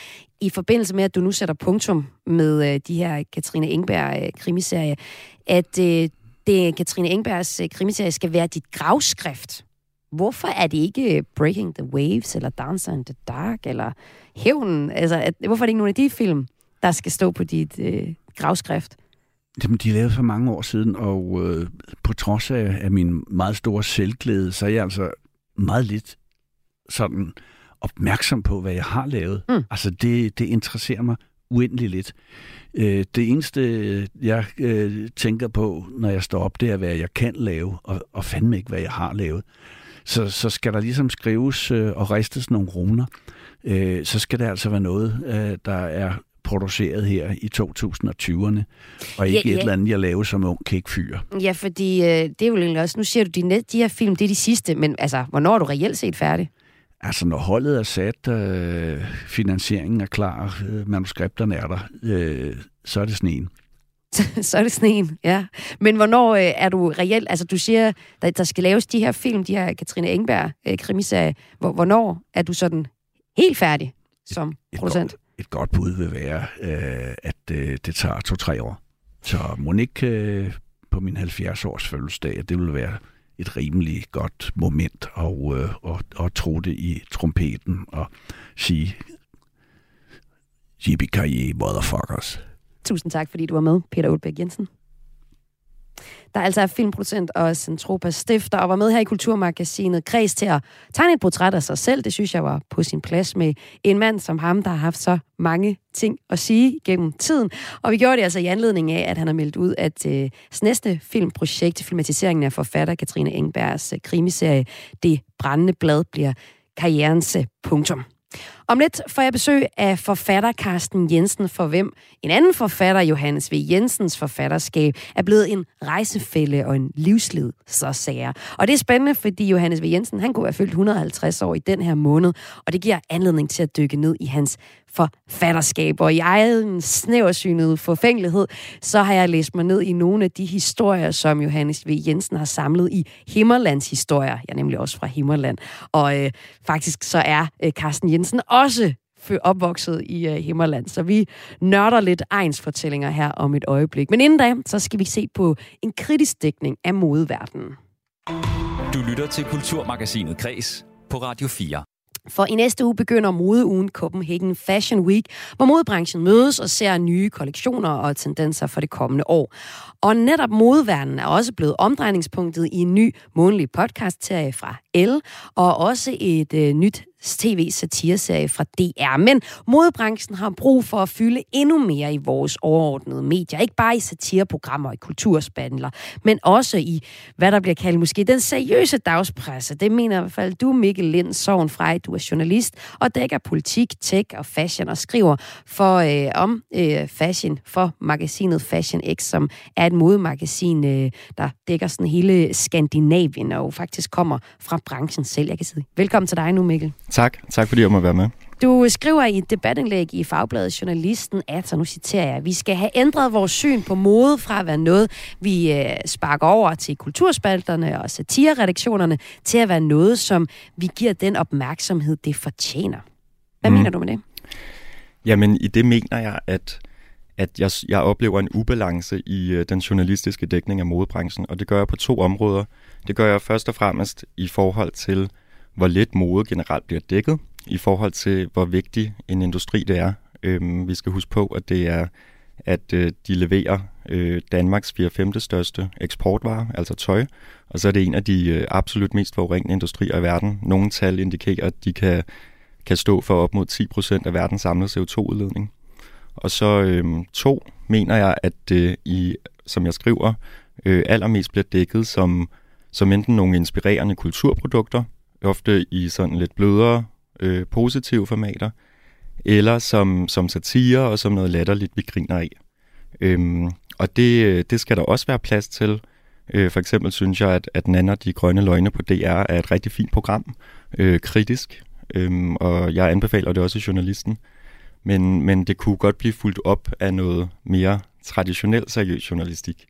i forbindelse med, at du nu sætter punktum med øh, de her Katrine Engberg-krimiserie, øh, at øh, det Katrine Engbergs øh, krimiserie skal være dit gravskrift. Hvorfor er det ikke Breaking the Waves, eller Dancer in the Dark, eller Hævnen? Altså, at, hvorfor er det ikke nogen af de film, der skal stå på dit øh, gravskrift? Jamen, de lavede for mange år siden, og øh, på trods af, af min meget store selvglæde, så er jeg altså meget lidt sådan opmærksom på, hvad jeg har lavet. Mm. Altså, det, det interesserer mig uendelig lidt. Øh, det eneste, jeg øh, tænker på, når jeg står op, det er, hvad jeg kan lave, og, og fandme ikke, hvad jeg har lavet. Så, så skal der ligesom skrives øh, og ristes nogle runer. Øh, så skal det altså være noget, øh, der er produceret her i 2020'erne, og ikke ja, ja. et eller andet, jeg laver som ung fyre. Ja, fordi øh, det er jo egentlig også, nu siger du, de, de her film, det er de sidste, men altså, hvornår er du reelt set færdig? Altså, når holdet er sat, øh, finansieringen er klar, øh, manuskripterne er der, øh, så er det sneen. *laughs* så er det sneen, ja. Men hvornår øh, er du reelt, altså du siger, der, der skal laves de her film, de her Katrine Engberg øh, krimiserie, hvor, hvornår er du sådan helt færdig som et, producent? Et godt, et godt bud vil være, øh, at øh, det tager to-tre år. Så må ikke øh, på min 70-års fødselsdag, at det vil være et rimelig godt moment at, øh, at, at tro det i trompeten og sige, Yippie motherfuckers. Tusind tak, fordi du var med, Peter Ulbæk Jensen der altså er filmproducent og Centropa stifter, og var med her i Kulturmagasinet Kreds til at tegne et portræt af sig selv. Det synes jeg var på sin plads med en mand som ham, der har haft så mange ting at sige gennem tiden. Og vi gjorde det altså i anledning af, at han har meldt ud, at øh, næste filmprojekt, filmatiseringen af forfatter Katrine Engbergs øh, krimiserie Det Brændende Blad, bliver karrierens øh, punktum. Om lidt får jeg besøg af forfatter Carsten Jensen, for hvem en anden forfatter, Johannes V. Jensens forfatterskab, er blevet en rejsefælde og en livsled, så sager. Og det er spændende, fordi Johannes V. Jensen, han kunne være fyldt 150 år i den her måned, og det giver anledning til at dykke ned i hans forfatterskab. Og i egen snæversynet forfængelighed, så har jeg læst mig ned i nogle af de historier, som Johannes V. Jensen har samlet i Himmerlands historier. Jeg er nemlig også fra Himmerland. Og øh, faktisk så er øh, Carsten Jensen også opvokset i øh, Himmerland. Så vi nørder lidt egensfortællinger her om et øjeblik. Men inden da, så skal vi se på en kritisk dækning af modeverdenen. Du lytter til Kulturmagasinet Kres på Radio 4. For i næste uge begynder modeugen Copenhagen Fashion Week, hvor modebranchen mødes og ser nye kollektioner og tendenser for det kommende år. Og netop modeverdenen er også blevet omdrejningspunktet i en ny månedlig podcastserie fra L, og også et øh, nyt tv-satireserie fra DR. Men modebranchen har brug for at fylde endnu mere i vores overordnede medier. Ikke bare i satireprogrammer og i kulturspandler, men også i, hvad der bliver kaldt måske den seriøse dagspresse. Det mener i hvert fald du, Mikkel Lind Sovn Frej. Du er journalist og dækker politik, tech og fashion og skriver for øh, om øh, fashion for magasinet Fashion X, som er et modemagasin, øh, der dækker sådan hele Skandinavien og faktisk kommer fra branchen selv. Jeg kan sige velkommen til dig nu, Mikkel. Tak. Tak fordi jeg må være med. Du skriver i et debatindlæg i Fagbladet Journalisten, at, og nu citerer jeg, vi skal have ændret vores syn på mode fra at være noget, vi øh, sparker over til kulturspalterne og satireredaktionerne, til at være noget, som vi giver den opmærksomhed, det fortjener. Hvad mm. mener du med det? Jamen, i det mener jeg, at at jeg, jeg oplever en ubalance i øh, den journalistiske dækning af modebranchen, og det gør jeg på to områder. Det gør jeg først og fremmest i forhold til, hvor lidt mode generelt bliver dækket, i forhold til, hvor vigtig en industri det er. Øhm, vi skal huske på, at det er, at øh, de leverer øh, Danmarks 4-5. største eksportvare, altså tøj, og så er det en af de øh, absolut mest forurenende industrier i verden. Nogle tal indikerer, at de kan, kan stå for op mod 10% af verdens samlede CO2-udledning. Og så øh, to, mener jeg, at det i, som jeg skriver, øh, allermest bliver dækket som, som enten nogle inspirerende kulturprodukter, ofte i sådan lidt blødere, øh, positive formater, eller som, som satire og som noget latterligt, vi griner af. Øhm, og det, øh, det skal der også være plads til. Øh, for eksempel synes jeg, at, at Nanner de Grønne Løgne på DR er et rigtig fint program, øh, kritisk, øhm, og jeg anbefaler det også i journalisten. Men, men det kunne godt blive fuldt op af noget mere traditionel seriøs journalistik.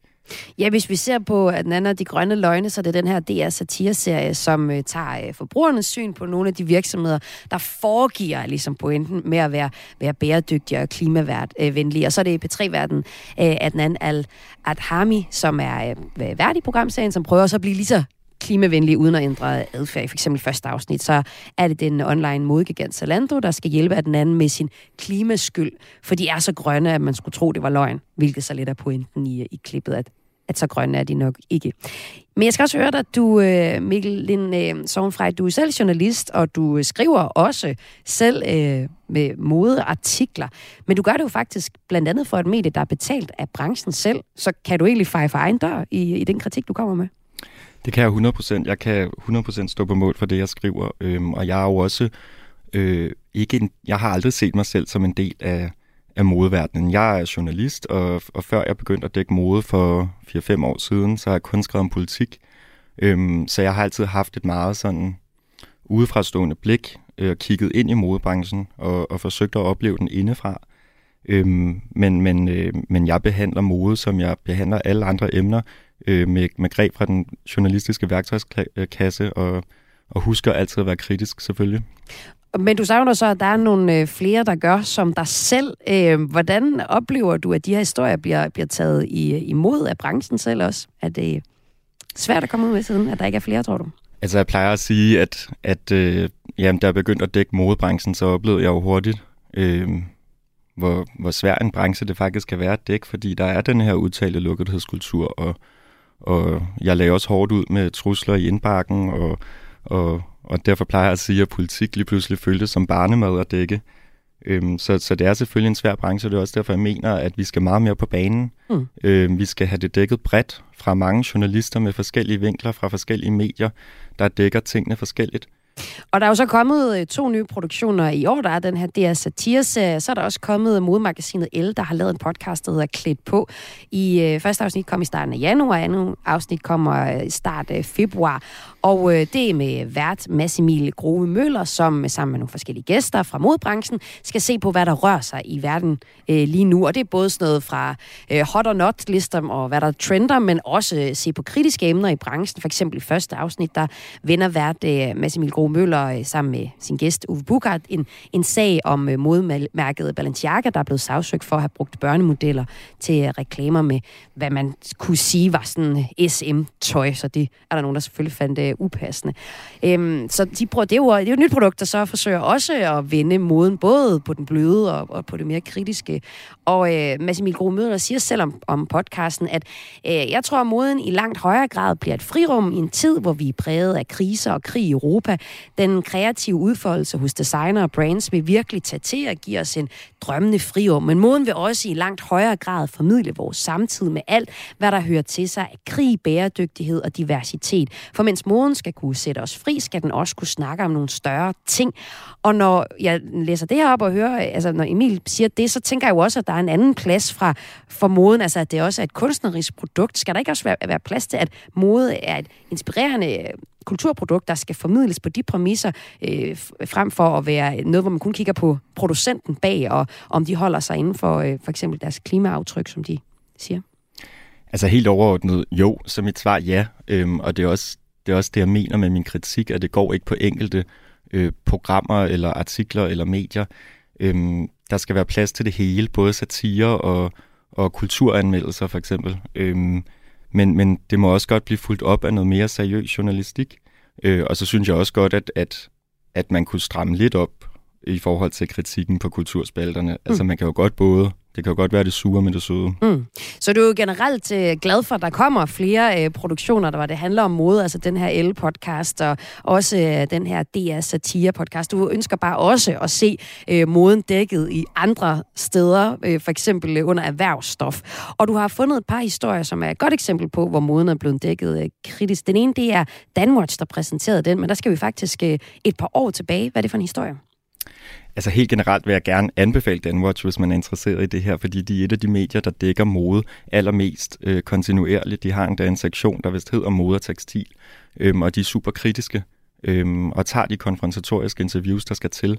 Ja, hvis vi ser på at Nana de grønne løgne, så er det den her DR satireserie, som øh, tager øh, forbrugernes syn på nogle af de virksomheder, der foregiver ligesom pointen med at være, være bæredygtige og klimavenlige. Øh, og så er det i P3-verden øh, Adnan Al-Adhami, som er øh, vært i programserien, som prøver så at blive lige så klimavenlig uden at ændre adfærd. I for eksempel første afsnit, så er det den online modegigant Zalando, der skal hjælpe den anden med sin klimaskyld, for de er så grønne, at man skulle tro, det var løgn, hvilket så lidt er pointen i, i klippet, at at så grønne er de nok ikke. Men jeg skal også høre dig, du, øh, Mikkel Lind øh, Sovenfrej, du er selv journalist, og du skriver også selv øh, med modeartikler. Men du gør det jo faktisk blandt andet for et medie, der er betalt af branchen selv. Så kan du egentlig feje for egen dør i, i den kritik, du kommer med? Det kan jeg 100%. Jeg kan 100% stå på mål for det, jeg skriver. Øhm, og jeg er jo også øh, ikke en, jeg har aldrig set mig selv som en del af, af modeverdenen. Jeg er journalist, og, og før jeg begyndte at dække mode for 4-5 år siden, så har jeg kun skrevet om politik. Øhm, så jeg har altid haft et meget sådan udefrastående blik øh, kigget ind i modebranchen og, og forsøgt at opleve den indefra. Øhm, men, men, øh, men jeg behandler mode, som jeg behandler alle andre emner, øh, med, med greb fra den journalistiske værktøjskasse, og, og husker altid at være kritisk selvfølgelig. Men du savner så, at der er nogle øh, flere, der gør som dig selv. Øh, hvordan oplever du, at de her historier bliver, bliver taget i, imod af branchen selv også? Er det svært at komme ud med siden, at der ikke er flere, tror du? Altså, jeg plejer at sige, at, at øh, jamen, da jeg begyndte at dække modebranchen, så oplevede jeg jo hurtigt, øh, hvor, hvor svær en branche det faktisk kan være at dække, fordi der er den her udtalte lukkethedskultur, og, og jeg lagde også hårdt ud med trusler i indbakken, og, og, og derfor plejer jeg at sige, at politik lige pludselig føltes som barnemad at dække. Øhm, så, så det er selvfølgelig en svær branche, og det er også derfor, jeg mener, at vi skal meget mere på banen. Mm. Øhm, vi skal have det dækket bredt fra mange journalister med forskellige vinkler fra forskellige medier, der dækker tingene forskelligt. Og der er jo så kommet øh, to nye produktioner i år. Der er den her DR Satire-serie. Så er der også kommet modemagasinet El, der har lavet en podcast, der hedder Klædt på. I øh, første afsnit kom i starten af januar, andet afsnit kommer øh, i start af februar. Og øh, det er med vært Massimil Grove Møller, som sammen med nogle forskellige gæster fra modbranchen skal se på, hvad der rører sig i verden øh, lige nu. Og det er både sådan noget fra øh, hot or not lister og hvad der trender, men også øh, se på kritiske emner i branchen. For eksempel i første afsnit, der vender vært øh, Massimil Grove Møller øh, sammen med sin gæst Uwe Bugart en, en sag om øh, modmærket Balenciaga, der er blevet sagsøgt for at have brugt børnemodeller til øh, reklamer med, hvad man kunne sige var sådan øh, SM-tøj. Så det er der nogen, der selvfølgelig fandt øh, Øh, upassende. Øhm, så de prøver, det, er jo, det er jo et nyt produkt, der så forsøger også at vende moden, både på den bløde og, og på det mere kritiske. Og øh, Massimil Gromøder siger selv om, om podcasten, at øh, jeg tror, at moden i langt højere grad bliver et frirum i en tid, hvor vi er præget af kriser og krig i Europa. Den kreative udfoldelse hos designer og brands vil virkelig tage til at give os en drømmende frirum. Men moden vil også i langt højere grad formidle vores samtid med alt, hvad der hører til sig af krig, bæredygtighed og diversitet. For mens moden skal kunne sætte os fri, skal den også kunne snakke om nogle større ting. Og når jeg læser det her op og hører, altså når Emil siger det, så tænker jeg jo også, at der er en anden plads fra for moden, altså at det også er et kunstnerisk produkt. Skal der ikke også være, være plads til, at mode er et inspirerende øh, kulturprodukt, der skal formidles på de præmisser, øh, frem for at være noget, hvor man kun kigger på producenten bag, og om de holder sig inden for øh, for eksempel deres klimaaftryk, som de siger? Altså helt overordnet, jo, så mit svar ja. Øhm, og det er, også, det er også det, jeg mener med min kritik, at det går ikke på enkelte øh, programmer eller artikler eller medier. Øhm, der skal være plads til det hele, både satire og, og kulturanmeldelser for eksempel. Øhm, men, men det må også godt blive fuldt op af noget mere seriøs journalistik. Øh, og så synes jeg også godt, at, at, at man kunne stramme lidt op i forhold til kritikken på kulturspalterne. Altså, mm. Altså man kan jo godt både det kan jo godt være det sure med det søde. Mm. Så du er jo generelt øh, glad for, at der kommer flere øh, produktioner, der var det handler om mode, altså den her L-podcast, og også øh, den her DR Satire-podcast. Du ønsker bare også at se øh, moden dækket i andre steder, øh, for eksempel øh, under erhvervsstof. Og du har fundet et par historier, som er et godt eksempel på, hvor moden er blevet dækket øh, kritisk. Den ene, det er Danwatch, der præsenterede den, men der skal vi faktisk øh, et par år tilbage. Hvad er det for en historie? Altså helt generelt vil jeg gerne anbefale Danwatch, hvis man er interesseret i det her, fordi de er et af de medier, der dækker mode allermest øh, kontinuerligt. De har endda en sektion, der vist hedder mode og tekstil, øhm, og de er super kritiske øhm, og tager de konfrontatoriske interviews, der skal til.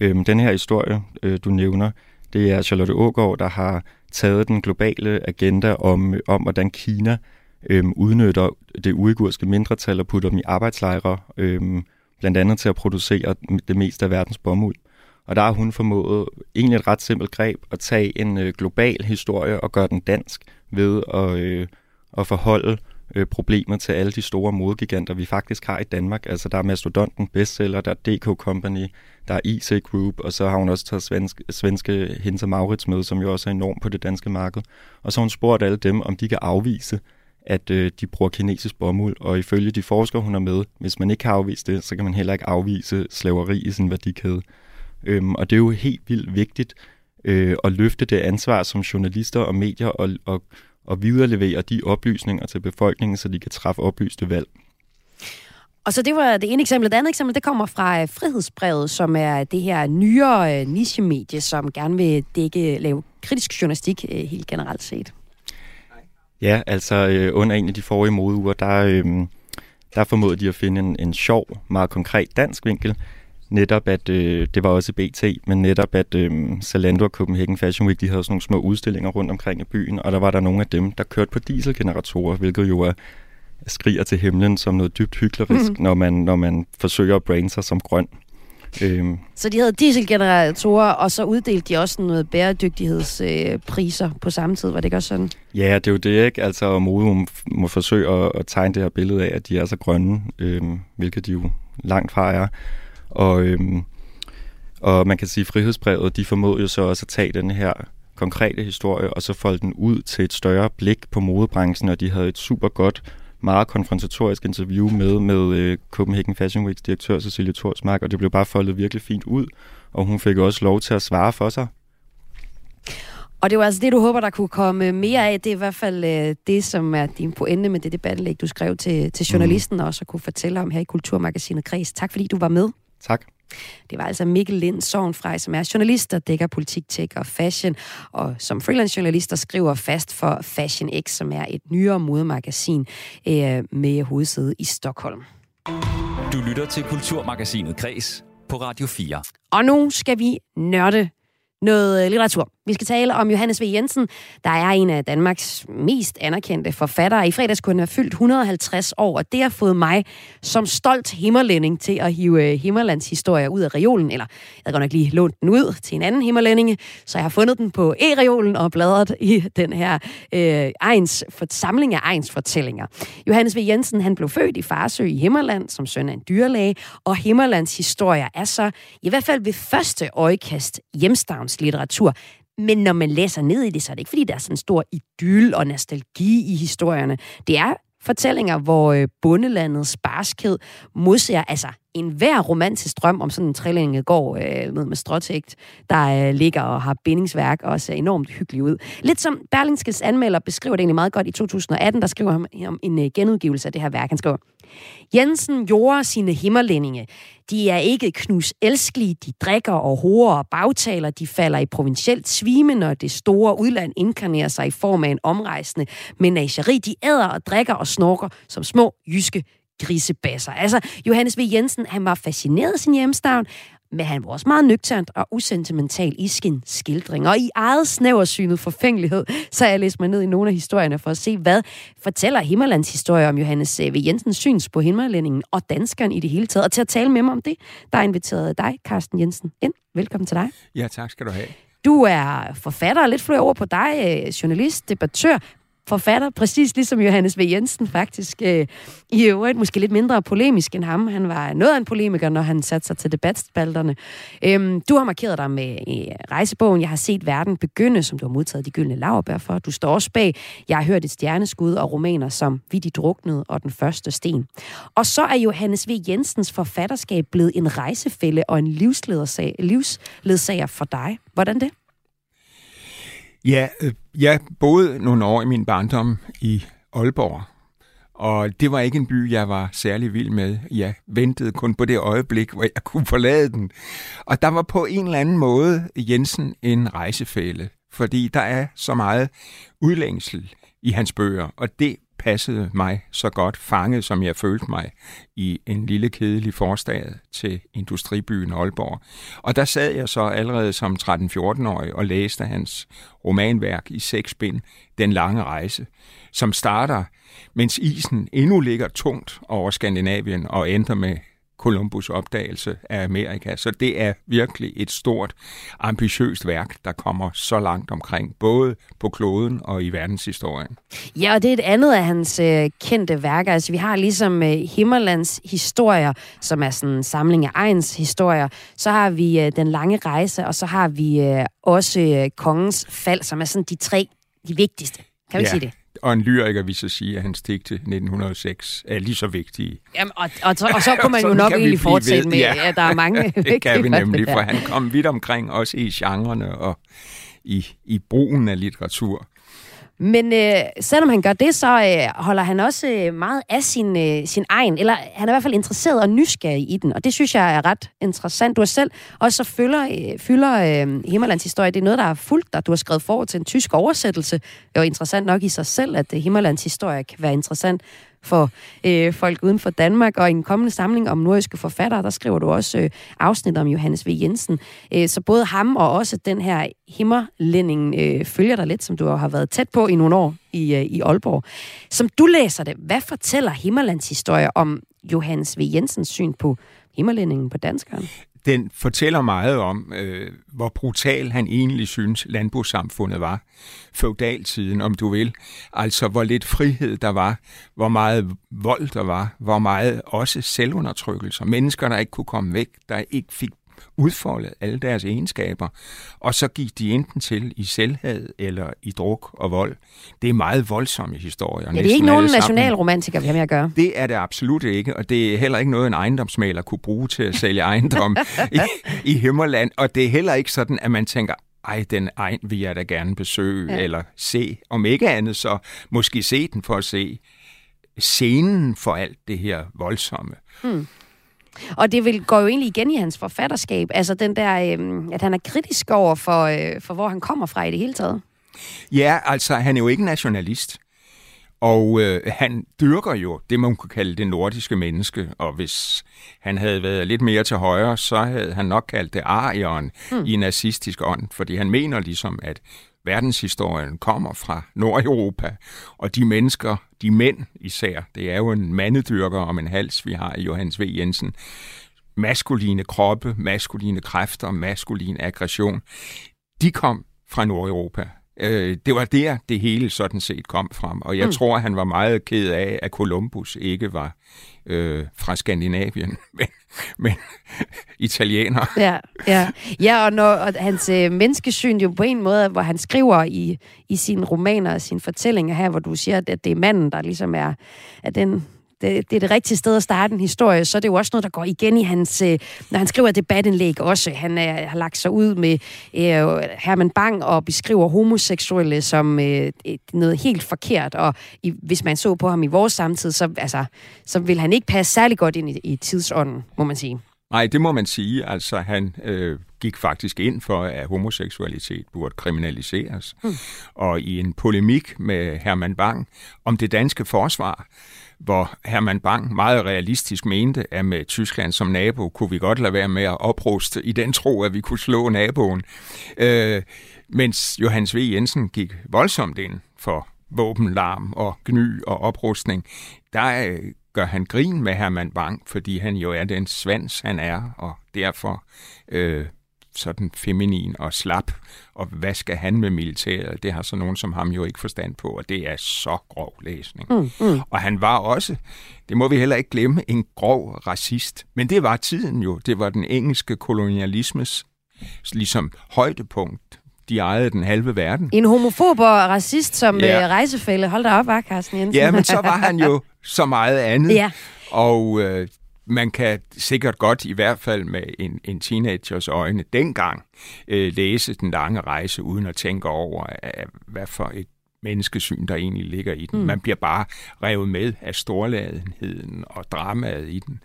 Øhm, den her historie, øh, du nævner, det er Charlotte Ågaard, der har taget den globale agenda om, om hvordan Kina øhm, udnytter det uigurske mindretal og putter dem i arbejdslejre, øhm, blandt andet til at producere det meste af verdens bomuld. Og der har hun formået egentlig et ret simpelt greb at tage en øh, global historie og gøre den dansk ved at, øh, at forholde øh, problemer til alle de store modegiganter, vi faktisk har i Danmark. Altså der er Mastodonten bestseller, der er DK Company, der er IC Group, og så har hun også taget svenske, svenske Hinsa Maurits med, som jo også er enorm på det danske marked. Og så har hun spurgt alle dem, om de kan afvise, at øh, de bruger kinesisk bomuld, og ifølge de forskere, hun er med, hvis man ikke kan afvise det, så kan man heller ikke afvise slaveri i sin værdikæde. Øhm, og det er jo helt vildt vigtigt øh, at løfte det ansvar som journalister og medier og, og, og viderelevere de oplysninger til befolkningen, så de kan træffe oplyste valg. Og så det var det ene eksempel. Det andet eksempel, det kommer fra øh, Frihedsbrevet, som er det her nyere øh, nichemedie, som gerne vil dække, lave kritisk journalistik øh, helt generelt set. Ja, altså øh, under en af de forrige modeuger, der, øh, der formåede de at finde en, en sjov, meget konkret dansk vinkel. Netop at, øh, det var også BT, men netop at øh, Zalando og Copenhagen Fashion Week, de havde sådan nogle små udstillinger rundt omkring i byen, og der var der nogle af dem, der kørte på dieselgeneratorer, hvilket jo er skriger til himlen som noget dybt hyklerisk, mm. når, man, når man forsøger at brande sig som grøn. Øhm. Så de havde dieselgeneratorer, og så uddelte de også noget bæredygtighedspriser øh, på samme tid. Var det ikke også sådan? Ja, det er jo det, ikke? Altså, Modum må forsøge at, at tegne det her billede af, at de er så grønne, øhm, hvilket de jo langt fra er. Og, øhm, og man kan sige, at frihedsbrevet, de formåede jo så også at tage den her konkrete historie, og så folde den ud til et større blik på modebranchen, og de havde et super godt meget konfrontatorisk interview med, med øh, Copenhagen Fashion Weeks direktør Cecilie Torsmark, og det blev bare foldet virkelig fint ud, og hun fik også lov til at svare for sig. Og det var altså det, du håber, der kunne komme mere af. Det er i hvert fald øh, det, som er din pointe med det debatindlæg, du skrev til, til journalisten, mm. og også kunne fortælle om her i Kulturmagasinet Kreds. Tak fordi du var med. Tak. Det var altså Mikkel Lind Sovnfrej, som er journalist, der dækker politik, tech og fashion, og som freelance journalist, der skriver fast for Fashion X, som er et nyere modemagasin øh, med hovedsæde i Stockholm. Du lytter til Kulturmagasinet Kres på Radio 4. Og nu skal vi nørde noget litteratur. Vi skal tale om Johannes V. Jensen, der er en af Danmarks mest anerkendte forfattere. I fredags kunne han have fyldt 150 år, og det har fået mig som stolt himmerlænding til at hive øh, Himmerlands historie ud af reolen. Eller jeg havde godt nok lige lånt den ud til en anden himmerlændinge, så jeg har fundet den på e-reolen og bladret i den her øh, ejens, for, samling af ejens fortællinger. Johannes V. Jensen han blev født i Farsø i Himmerland som søn af en dyrlæge, og Himmerlands historie er så i hvert fald ved første øjekast hjemstavnslitteratur. Men når man læser ned i det, så er det ikke, fordi der er sådan en stor idyl og nostalgi i historierne. Det er fortællinger, hvor øh, bundelandets barskhed modser altså en hver romantisk drøm om sådan en trillinge går øh, med, med stråtægt, der øh, ligger og har bindingsværk og ser enormt hyggelig ud. Lidt som Berlingskes anmelder beskriver det egentlig meget godt i 2018, der skriver han om en øh, genudgivelse af det her værk. Han skriver, Jensen gjorde sine himmerlændinge. De er ikke knus elskelige, de drikker og horer og bagtaler, de falder i provincielt svime, når det store udland inkarnerer sig i form af en omrejsende menageri. De æder og drikker og snorker som små jyske grisebasser. Altså, Johannes V. Jensen, han var fascineret af sin hjemstavn, men han var også meget nøgternt og usentimental i sin skildring. Og i eget snæversynet forfængelighed, så jeg læst mig ned i nogle af historierne for at se, hvad fortæller Himmerlands historie om Johannes V. Jensens syns på himmerlændingen og danskeren i det hele taget. Og til at tale med mig om det, der er inviteret dig, Carsten Jensen, ind. Velkommen til dig. Ja, tak skal du have. Du er forfatter, lidt flere ord på dig, øh, journalist, debattør, forfatter, præcis ligesom Johannes V. Jensen faktisk. Øh, I øvrigt måske lidt mindre polemisk end ham. Han var noget af en polemiker, når han satte sig til debatspalterne. Øhm, du har markeret dig med i rejsebogen. Jeg har set verden begynde, som du har modtaget de gyldne laverbær for. Du står også bag. Jeg har hørt et stjerneskud og romaner som Vi de druknede og Den første sten. Og så er Johannes V. Jensens forfatterskab blevet en rejsefælde og en livsledsager for dig. Hvordan det? Ja, øh, jeg boede nogle år i min barndom i Aalborg, og det var ikke en by, jeg var særlig vild med. Jeg ventede kun på det øjeblik, hvor jeg *laughs* kunne forlade den. Og der var på en eller anden måde Jensen en rejsefælde, fordi der er så meget udlængsel i hans bøger, og det passede mig så godt, fanget som jeg følte mig i en lille kedelig forstad til industribyen Aalborg. Og der sad jeg så allerede som 13-14-årig og læste hans romanværk i seks bind, Den lange rejse, som starter, mens isen endnu ligger tungt over Skandinavien og ender med Columbus opdagelse af Amerika. Så det er virkelig et stort, ambitiøst værk, der kommer så langt omkring, både på kloden og i verdenshistorien. Ja, og det er et andet af hans øh, kendte værker. Altså, vi har ligesom øh, Himmerlands historier, som er sådan en samling af egens historier. Så har vi øh, Den lange rejse, og så har vi øh, også øh, Kongens fald, som er sådan de tre de vigtigste. Kan vi ja. sige det? Og en lyriker vil så sige, at hans digte 1906 er lige så vigtige. Jamen, og, og, og, og så kunne man *laughs* jo nok egentlig fortsætte med, ja. at der er mange *laughs* Det kan vi nemlig, for han kom vidt omkring, også i genrerne og i, i brugen af litteratur. Men øh, selvom han gør det, så øh, holder han også øh, meget af sin, øh, sin egen, eller han er i hvert fald interesseret og nysgerrig i den, og det synes jeg er ret interessant. Du har selv også så fylder, øh, fylder øh, Himmerlands historie. Det er noget, der har fulgt dig. Du har skrevet for til en tysk oversættelse. Det er jo interessant nok i sig selv, at øh, Himmerlands historie kan være interessant for øh, folk uden for Danmark. Og i en kommende samling om nordiske forfattere, der skriver du også øh, afsnit om Johannes V. Jensen. Øh, så både ham og også den her himmerlænding øh, følger dig lidt, som du har været tæt på i nogle år i, øh, i Aalborg. Som du læser det, hvad fortæller Himmerlands historie om Johannes V. Jensens syn på himmerlændingen på danskeren? Den fortæller meget om, øh, hvor brutal han egentlig synes, landbrugssamfundet var. Feudaltiden, om du vil. Altså, hvor lidt frihed der var, hvor meget vold der var, hvor meget også selvundertrykkelse. Mennesker, der ikke kunne komme væk, der ikke fik udfoldet alle deres egenskaber, og så gik de enten til i selvhed eller i druk og vold. Det er meget voldsomme historier. Ja, det er ikke nogen nationalromantiker, vi har med at gøre. Det er det absolut ikke, og det er heller ikke noget, en ejendomsmaler kunne bruge til at sælge ejendom *laughs* i, i Himmerland, og det er heller ikke sådan, at man tænker, ej, den egen vil jeg da gerne besøge, ja. eller se. Om ikke andet, så måske se den for at se scenen for alt det her voldsomme. Hmm. Og det vil, går jo egentlig igen i hans forfatterskab. Altså den der, øh, at han er kritisk over for, øh, for, hvor han kommer fra i det hele taget. Ja, altså han er jo ikke nationalist. Og øh, han dyrker jo det, man kunne kalde det nordiske menneske, og hvis han havde været lidt mere til højre, så havde han nok kaldt det arion mm. i nazistisk ånd, fordi han mener ligesom, at verdenshistorien kommer fra Nordeuropa, og de mennesker, de mænd især, det er jo en mandedyrker om en hals, vi har i Johannes V. Jensen, maskuline kroppe, maskuline kræfter, maskulin aggression, de kom fra Nordeuropa. Øh, det var der, det hele sådan set kom frem. Og jeg mm. tror, han var meget ked af, at Columbus ikke var øh, fra Skandinavien, *laughs* men, men italiener. Ja, ja. ja og, når, og hans øh, menneskesyn jo på en måde, hvor han skriver i, i sine romaner og sine fortællinger her, hvor du siger, at det er manden, der ligesom er, er den det, det er det rigtige sted at starte en historie, så er det jo også noget, der går igen i hans, øh, når han skriver debatindlæg også. Han øh, har lagt sig ud med øh, Herman Bang og beskriver homoseksuelle som øh, noget helt forkert, og i, hvis man så på ham i vores samtid, så, altså, så vil han ikke passe særlig godt ind i, i tidsånden, må man sige. Nej, det må man sige. Altså, han øh, gik faktisk ind for, at homoseksualitet burde kriminaliseres. Mm. Og i en polemik med Herman Bang om det danske forsvar, hvor Herman Bang meget realistisk mente, at med Tyskland som nabo kunne vi godt lade være med at opruste i den tro, at vi kunne slå naboen. Øh, mens Johannes V. Jensen gik voldsomt ind for våbenlarm og gny og oprustning, der øh, gør han grin med Herman Bang, fordi han jo er den svans, han er, og derfor øh, sådan feminin og slap, og hvad skal han med militæret? Det har så nogen som ham jo ikke forstand på, og det er så grov læsning. Mm, mm. Og han var også, det må vi heller ikke glemme, en grov racist. Men det var tiden jo. Det var den engelske kolonialismes ligesom højdepunkt de ejede den halve verden. En homofob og racist som ja. Øh, rejsefælde. Hold da op, var Carsten Jensen. Ja, men så var han jo *laughs* så meget andet. Ja. Og øh, man kan sikkert godt, i hvert fald med en, en teenagers øjne, dengang øh, læse den lange rejse, uden at tænke over, hvad for et menneskesyn, der egentlig ligger i den. Mm. Man bliver bare revet med af storladenheden og dramaet i den.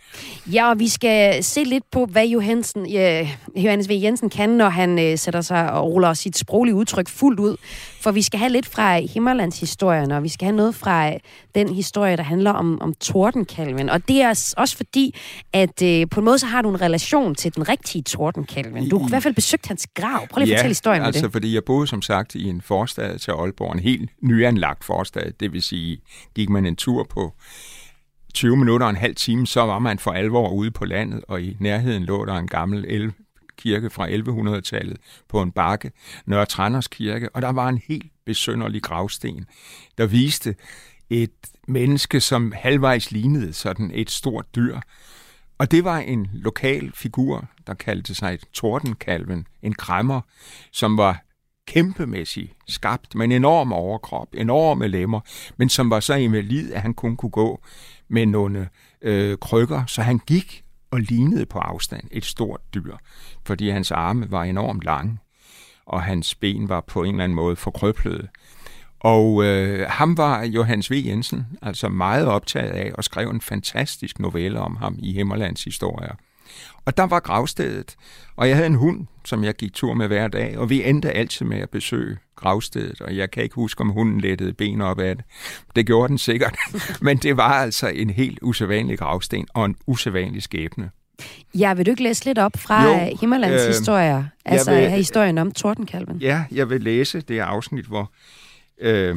Ja, og vi skal se lidt på, hvad Johansen, ja, Johannes V. Jensen kan, når han øh, sætter sig og ruller sit sproglige udtryk fuldt ud. For vi skal have lidt fra Himmerlands historien, og vi skal have noget fra øh, den historie, der handler om, om tordenkalven. Og det er også fordi, at øh, på en måde så har du en relation til den rigtige tordenkalven. Du har i hvert fald besøgt hans grav. Prøv lige at ja, fortælle historien altså, med det. fordi jeg boede som sagt i en forstad til Aalborg, en helt nyanlagt forstad. Det vil sige, gik man en tur på 20 minutter og en halv time, så var man for alvor ude på landet, og i nærheden lå der en gammel el kirke fra 1100-tallet på en bakke, Nørre Tranders Kirke, og der var en helt besønderlig gravsten, der viste et menneske, som halvvejs lignede sådan et stort dyr. Og det var en lokal figur, der kaldte sig Tordenkalven, en kræmmer, som var kæmpemæssigt skabt, med en enorm overkrop, enorme lemmer, men som var så invalid, at han kun kunne gå med nogle øh, krykker, så han gik og lignede på afstand et stort dyr, fordi hans arme var enormt lange, og hans ben var på en eller anden måde forkrøblede. Og øh, ham var Johannes V. Jensen altså meget optaget af og skrev en fantastisk novelle om ham i Himmerlands historier. Og der var gravstedet, og jeg havde en hund, som jeg gik tur med hver dag, og vi endte altid med at besøge gravstedet, og jeg kan ikke huske, om hunden lettede ben op af det. Det gjorde den sikkert, *laughs* men det var altså en helt usædvanlig gravsten og en usædvanlig skæbne. Ja, vil du ikke læse lidt op fra jo, Himmerlands øh, historier? Altså vil, historien om Tordenkalven? Ja, jeg vil læse det afsnit, hvor, øh,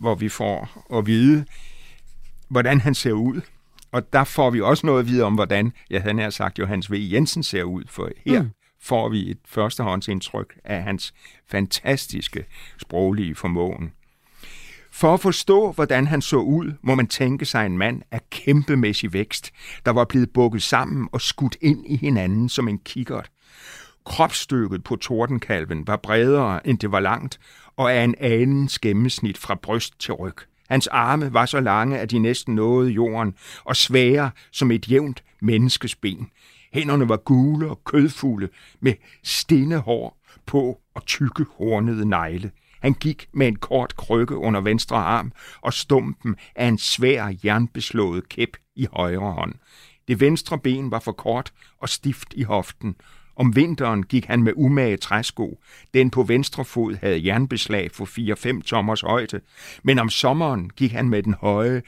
hvor vi får at vide, hvordan han ser ud. Og der får vi også noget at vide om, hvordan, jeg havde nær sagt, Johannes V. Jensen ser ud, for her mm får vi et førstehåndsindtryk af hans fantastiske sproglige formåen. For at forstå, hvordan han så ud, må man tænke sig en mand af kæmpemæssig vækst, der var blevet bukket sammen og skudt ind i hinanden som en kikkert. Kropsstykket på tordenkalven var bredere, end det var langt, og af en anens gennemsnit fra bryst til ryg. Hans arme var så lange, at de næsten nåede jorden, og svære som et jævnt menneskes ben. Hænderne var gule og kødfulde, med stinde hår på og tykke hornede negle. Han gik med en kort krykke under venstre arm og stumpen af en svær jernbeslået kæp i højre hånd. Det venstre ben var for kort og stift i hoften. Om vinteren gik han med umage træsko. Den på venstre fod havde jernbeslag for 4-5 tommers højde, men om sommeren gik han med den høje,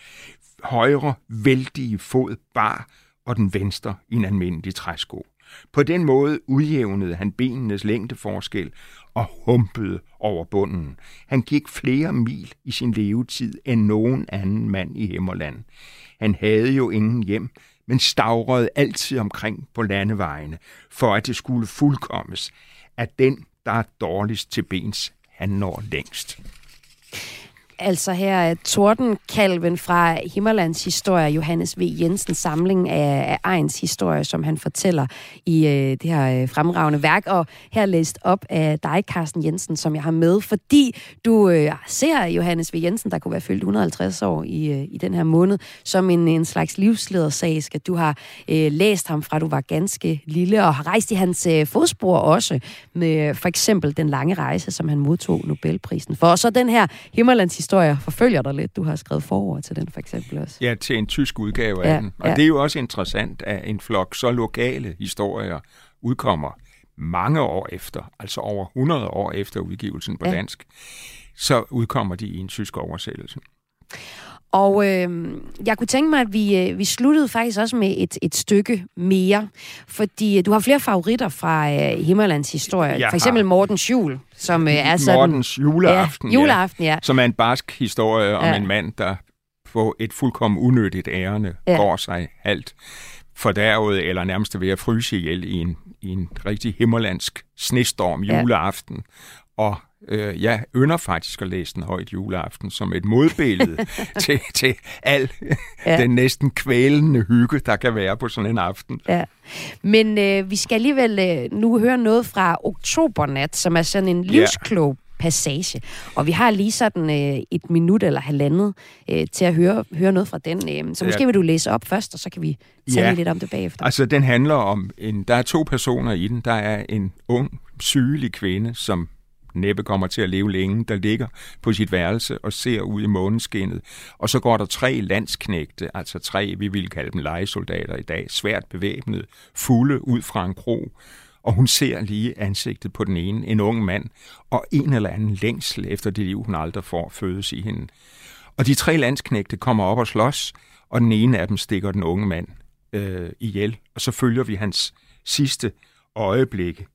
højre, vældige fod bar og den venstre i en almindelig træsko. På den måde udjævnede han benenes længdeforskel og humpede over bunden. Han gik flere mil i sin levetid end nogen anden mand i Himmerland. Han havde jo ingen hjem, men stavrede altid omkring på landevejene, for at det skulle fuldkommes, at den, der er dårligst til bens, han når længst. Altså her er Tordenkalven fra Himmerlands historie, Johannes V. Jensens samling af, af Ejens historie, som han fortæller i øh, det her øh, fremragende værk. Og her læst op af dig, Carsten Jensen, som jeg har med, fordi du øh, ser Johannes V. Jensen, der kunne være fyldt 150 år i, øh, i den her måned, som en, en slags livsledersag. Du har øh, læst ham fra du var ganske lille, og har rejst i hans øh, fodspor også, med for eksempel den lange rejse, som han modtog Nobelprisen for. Og så den her Himmerlands historie forfølger dig lidt. Du har skrevet forord til den for eksempel også. Ja, til en tysk udgave af ja, den. Og ja. det er jo også interessant, at en flok så lokale historier udkommer mange år efter, altså over 100 år efter udgivelsen på ja. dansk, så udkommer de i en tysk oversættelse. Og øh, jeg kunne tænke mig, at vi, øh, vi sluttede faktisk også med et, et stykke mere. Fordi øh, du har flere favoritter fra øh, Himmerlands historie. Jeg For eksempel Mortens jul, som øh, er sådan... Mortens juleaften, ja, juleaften ja. ja. Som er en barsk historie ja. om en mand, der på et fuldkommen unødigt ærende ja. går sig alt fordærvet eller nærmest ved at fryse ihjel i en, i en rigtig himmerlandsk snestorm juleaften. Ja. Og Øh, jeg ynder faktisk at læse den højt juleaften som et modbillede *laughs* til, til al ja. den næsten kvælende hygge, der kan være på sådan en aften. Ja. Men øh, vi skal alligevel øh, nu høre noget fra Oktobernat, som er sådan en livsklog passage. Og vi har lige sådan øh, et minut eller halvandet øh, til at høre, høre noget fra den. Øh. Så måske ja. vil du læse op først, og så kan vi tale ja. lidt om det bagefter. Altså, den handler om, en, der er to personer i den. Der er en ung, sygelig kvinde, som næppe kommer til at leve længe, der ligger på sit værelse og ser ud i måneskinnet. Og så går der tre landsknægte, altså tre, vi vil kalde dem legesoldater i dag, svært bevæbnet, fulde ud fra en kro. Og hun ser lige ansigtet på den ene, en ung mand, og en eller anden længsel efter det liv, hun aldrig får fødes i hende. Og de tre landsknægte kommer op og slås, og den ene af dem stikker den unge mand øh, ihjel. Og så følger vi hans sidste øjeblikke.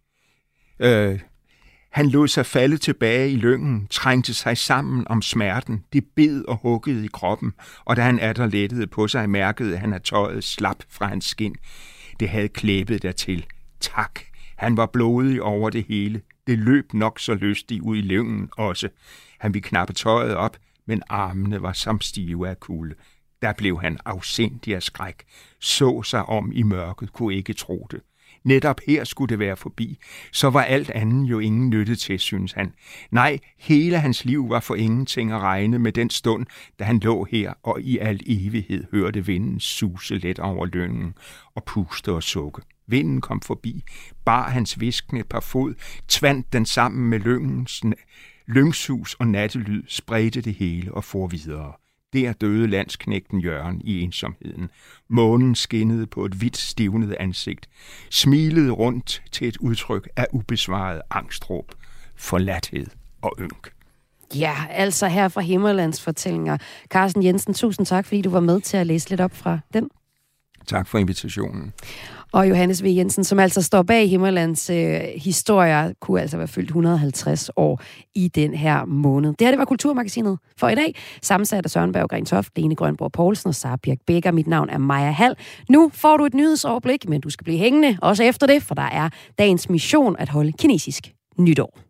Øh, han lod sig falde tilbage i lyngen, trængte sig sammen om smerten. Det bed og huggede i kroppen, og da han atter lettede på sig, mærkede han, at tøjet slap fra hans skin. Det havde klæbet dertil. Tak. Han var blodig over det hele. Det løb nok så lystigt ud i lyngen også. Han ville knappe tøjet op, men armene var som stive af kulde. Der blev han afsindig af skræk, så sig om i mørket, kunne ikke tro det. Netop her skulle det være forbi. Så var alt andet jo ingen nytte til, synes han. Nej, hele hans liv var for ingenting at regne med den stund, da han lå her og i al evighed hørte vinden suse let over lønnen og puste og sukke. Vinden kom forbi, bar hans viskende par fod, tvandt den sammen med lyngens Lyngshus og nattelyd spredte det hele og for videre. Der døde landsknægten Jørgen i ensomheden. Månen skinnede på et hvidt stivnet ansigt, smilede rundt til et udtryk af ubesvaret angstråb, forladthed og ynk. Ja, altså her fra Himmerlands fortællinger. Carsten Jensen, tusind tak, fordi du var med til at læse lidt op fra den. Tak for invitationen. Og Johannes V. Jensen, som altså står bag Himmerlands øh, historier, kunne altså være fyldt 150 år i den her måned. Det her, det var Kulturmagasinet for i dag. Sammensat af Søren Berggren Toft, Lene Grønborg Poulsen og Sara Birk Becker. Mit navn er Maja Hall. Nu får du et nyhedsoverblik, men du skal blive hængende også efter det, for der er dagens mission at holde kinesisk nytår.